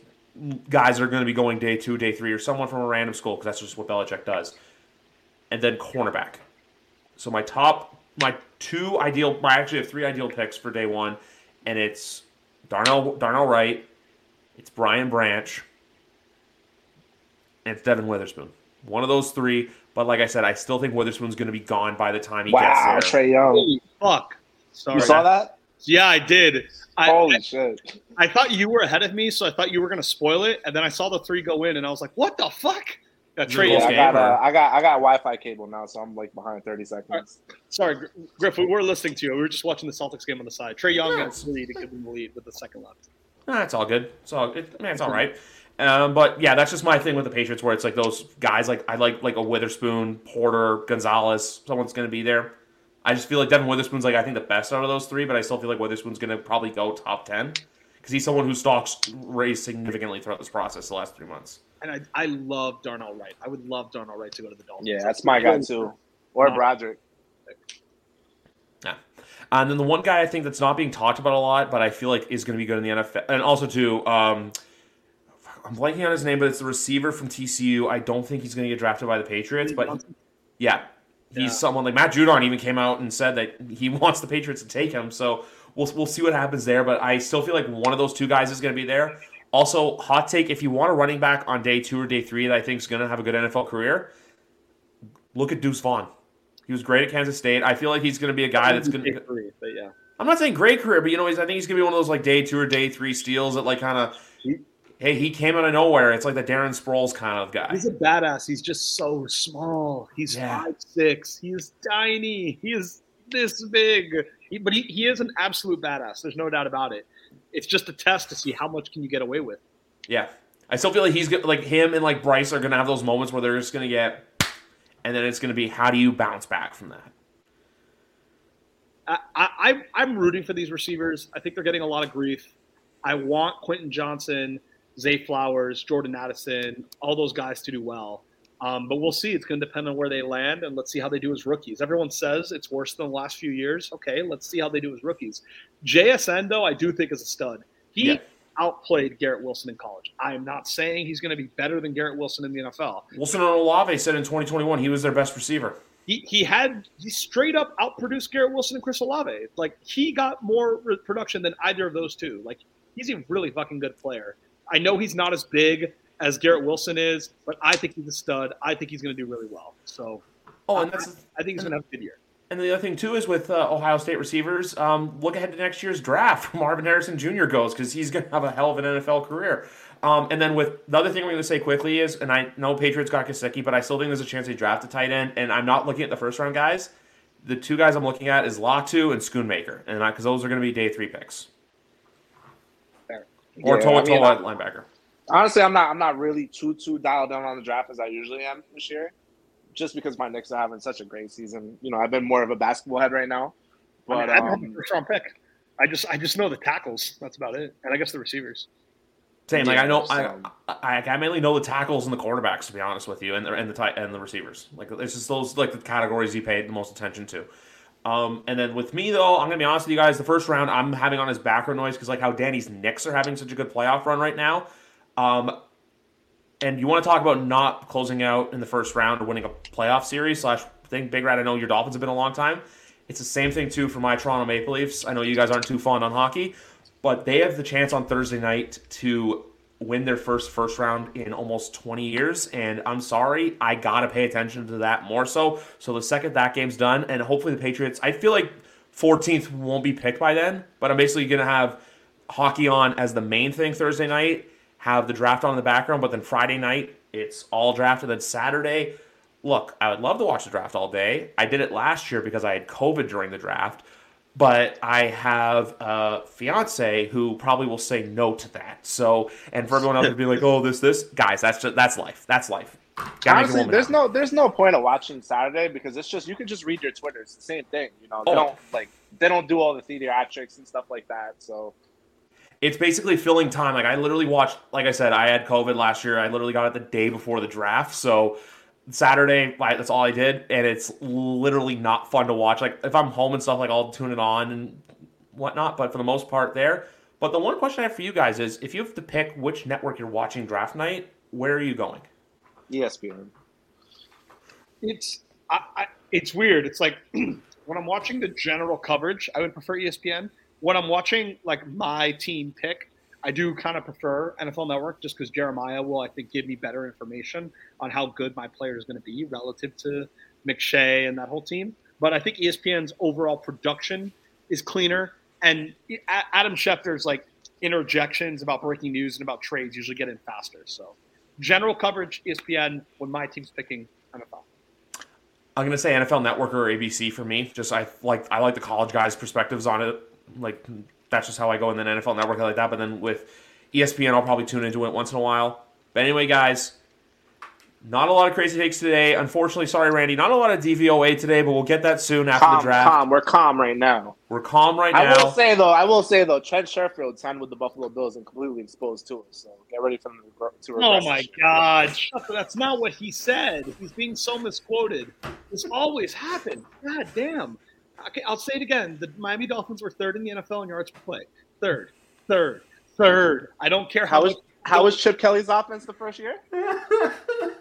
guys are going to be going day two, day three, or someone from a random school because that's just what Belichick does. And then cornerback. So my top, my two ideal, I actually have three ideal picks for day one, and it's Darnell Darnell Wright, it's Brian Branch, and it's Devon Witherspoon. One of those three, but like I said, I still think Witherspoon's going to be gone by the time he Wow, gets there. Trae Young. Holy fuck! Sorry. You saw that? Yeah, I did. I, Holy shit! I thought you were ahead of me, so I thought you were going to spoil it, and then I saw the three go in, and I was like, "What the fuck?" Yeah, Trae, Yeah, Yeah, I got or- uh, I got I got Wi-Fi cable now, so I'm like behind 30 seconds. sorry, Griff, we were listening to you. We were just watching the Celtics game on the side. Trae Young Yeah, got the lead to give them the lead with the second left. Nah, it's all good. It's all it, man, it's all right. Um, but yeah, that's just my thing with the Patriots, where it's like those guys, like I like like a Witherspoon, Porter, Gonzalez. Someone's going to be there. I just feel like Devon Witherspoon's like I think the best out of those three, but I still feel like Witherspoon's going to probably go top ten because he's someone whose stocks raised significantly throughout this process the last three months. And I, I love Darnell Wright. I would love Darnell Wright to go to the Dolphins. Yeah, that's my guy too. Or Broderick. Yeah. And then the one guy I think that's not being talked about a lot, but I feel like is going to be good in the NFL, and also too, um, I'm blanking on his name, but it's the receiver from TCU. I don't think he's going to get drafted by the Patriots, but yeah, he's Yeah. someone like Matt Judon even came out and said that he wants the Patriots to take him. So we'll we'll see what happens there. But I still feel like one of those two guys is going to be there. Also, hot take: if you want a running back on day two or day three that I think is going to have a good NFL career, look at Deuce Vaughn. He was great at Kansas State. I feel like he's going to be a guy that's going to. Three, but yeah. I'm not saying great career, but you know, he's, I think he's gonna be one of those like day two or day three steals that like kind of, hey, he came out of nowhere. It's like the Darren Sproles kind of guy. He's a badass. He's just so small. He's Yeah. five six. He is tiny. He is this big. He, but he, he is an absolute badass. There's no doubt about it. It's just a test to see how much can you get away with. Yeah, I still feel like he's like him and like Bryce are gonna have those moments where they're just gonna get, and then it's gonna be how do you bounce back from that? I, I, I'm rooting for these receivers. I think they're getting a lot of grief. I want Quentin Johnston, Zay Flowers, Jordan Addison, all those guys to do well. Um, but we'll see. It's going to depend on where they land, and let's see how they do as rookies. Everyone says it's worse than the last few years. Okay, let's see how they do as rookies. JSN, though, I do think is a stud. He Yeah. outplayed Garrett Wilson in college. I am not saying he's going to be better than Garrett Wilson in the NFL. Wilson and Olave said in 2021 he was their best receiver. he, he had he straight up outproduced Garrett Wilson and Chris Olave. Like he got more production than either of those two. Like he's a really fucking good player. I know he's not as big as Garrett Wilson is, but I think he's a stud. I think he's going to do really well. So Oh, and that's I think he's going to have a good year. and the other thing too is with uh, Ohio State receivers. Um, look ahead to next year's draft. Marvin Harrison Jr. goes because he's gonna have a hell of an NFL career. Um, and then with the other thing we're going to say quickly is, and I know Patriots got Gesicki, but I still think there's a chance they draft a tight end. And I'm not looking at the first round guys. The two guys I'm looking at is Latu and Schoonmaker, and because those are going to be day three picks Fair. or Yeah, Toa I mean, Toa I- linebacker. Honestly, I'm not. I'm not really too too dialed in on the draft as I usually am this year, just because my Knicks are having such a great season. You know, I've been more of a basketball head right now. I mean, But I don't um, first round pick. I just I just know the tackles. That's about it, and I guess the receivers. Same, like I know, so- I, I I mainly know the tackles and the quarterbacks to be honest with you, and the and the tight and the receivers. Like it's just those like the categories you paid the most attention to. Um, and then with me though, I'm gonna be honest with you guys. The first round I'm having on his background noise because like how Danny's Knicks are having such a good playoff run right now. Um, and you want to talk about not closing out in the first round or winning a playoff series slash thing. Big Rat, I know your Dolphins have been a long time. It's the same thing too for my Toronto Maple Leafs. I know you guys aren't too fond on hockey, but they have the chance on Thursday night to win their first first round in almost 20 years. And I'm sorry, I gotta pay attention to that more so. So the second that game's done, and hopefully the Patriots, I feel like 14th won't be picked by then, but I'm basically gonna have hockey on as the main thing Thursday night, have the draft on in the background, but then Friday night it's all draft, and then Saturday. Look, I would love to watch the draft all day. I did it last year because I had COVID during the draft, but I have a fiance who probably will say no to that. So, and for everyone else to be like, "Oh, this, this," guys, that's just that's life. That's life. Gotta honestly, there's happy. no there's no point of watching Saturday because it's just you can just read your Twitter. It's the same thing. You know, they Oh. don't like they don't do all the theatrics and stuff like that. So it's basically filling time. Like I literally watched, like I said, I had COVID last year. I literally got it the day before the draft. So Saturday, I, that's all I did, and it's literally not fun to watch. Like if I'm home and stuff, like I'll tune it on and whatnot. But for the most part, there. But the one question I have for you guys is, if you have to pick which network you're watching draft night, where are you going? ESPN. It's I, I, it's weird. It's like when I'm watching the general coverage, I would prefer ESPN. When I'm watching like my team pick, I do kind of prefer NFL Network just because Jeremiah will, I think, give me better information on how good my player is going to be relative to McShay and that whole team. But I think ESPN's overall production is cleaner, and Adam Schefter's like interjections about breaking news and about trades usually get in faster. So general coverage, ESPN. When my team's picking NFL. I'm gonna say NFL Network or ABC for me. Just I like I like the college guys' perspectives on it. Like that's just how I go. And then NFL Network I like that. But then with ESPN, I'll probably tune into it once in a while. But anyway, guys, not a lot of crazy takes today. Unfortunately, sorry, Randy. Not a lot of DVOA today, but we'll get that soon after Calm, the draft. calm. We're calm right now. We're calm right I now. will say though, I will say though, Trent Sherfield signed with the Buffalo Bills and completely exposed to it. So get ready for him to Oh my. God! That's not what he said. He's being so misquoted. This always happened. God damn. Okay, I'll say it again. The Miami Dolphins were third in the NFL in yards per play. Third, third, third. I don't care how, How is much How was Chip Kelly's offense the first year?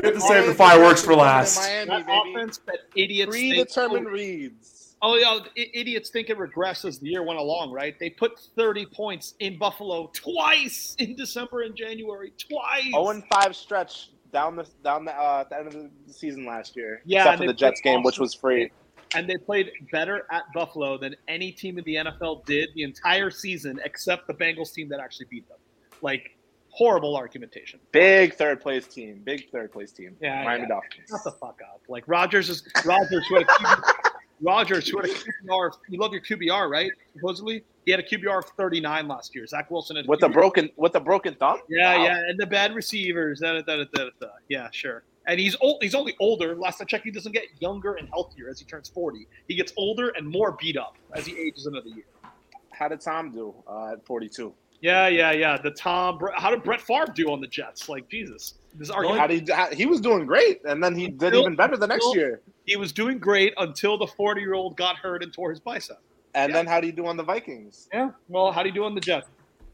We have to save the fireworks for last. Miami, that offense that idiots think, Predetermined reads. Oh yeah, idiots think it regressed as the year went along, right? They put 30 points in Buffalo twice in December and January, twice. 0 and 5 stretch down the down the uh, at the end of the season last year. Yeah, except for the Jets game, which was free. and they played better at Buffalo than any team in the NFL did the entire season, except the Bengals team that actually beat them. Like horrible argumentation. Big third place team. Big third place team. Yeah, Miami yeah. Dolphins. Shut the fuck up. Like Rodgers is Rodgers a QB, Rodgers who had a QBR. You love your QBR, right? Supposedly he had a QBR of 39 last year. Zach Wilson had a With a broken with a broken thumb. Yeah, Wow. yeah, and the bad receivers. Da, da, da. Yeah, sure. And he's old. He's only older. Last I checked, he doesn't get younger and healthier as he turns 40. He gets older and more beat up as he ages another year. How did Tom do uh, at 42? Yeah, yeah, yeah. The Tom. How did Brett Favre do on the Jets? Like Jesus, this argument. How did he, how, he was doing great, and then he did even better the next year. He was doing great until the 40 year old got hurt and tore his bicep. And Yeah. then how do you do on the Vikings? Yeah. Well, how do you do on the Jets?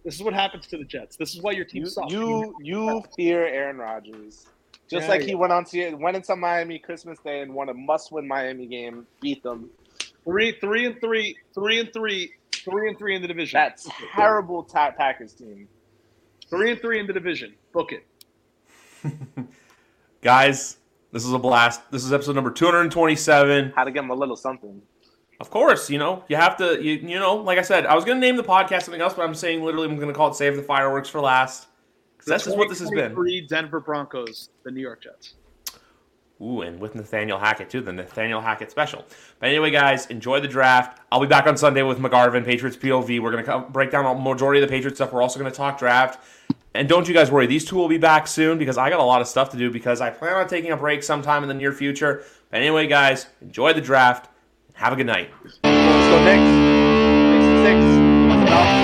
This is what happens to the Jets. This is why your team You sucks. you, you fear Aaron Rodgers. Just Yeah, like yeah. he went on to went into Miami Christmas Day and won a must-win Miami game, beat them. three, three and three, three and three, three and three in the division. That terrible ta- Packers team. Three and three in the division. Book it. Guys, this is a blast. This is episode number 227. How to give him a little something. Of course, you know, you have to, you, you know, like I said, I was going to name the podcast something else, but I'm saying literally I'm going to call it Save the Fireworks for Last. That's just what this has been. 2023 Denver Broncos, the New York Jets. Ooh, and with Nathaniel Hackett, too, the Nathaniel Hackett special. But anyway, guys, enjoy the draft. I'll be back on Sunday with McGarvin, Patriots POV. We're going to break down a majority of the Patriots stuff. We're also going to talk draft. And don't you guys worry, these two will be back soon because I got a lot of stuff to do because I plan on taking a break sometime in the near future. But anyway, guys, enjoy the draft. Have a good night. Let's go Knicks. Six six.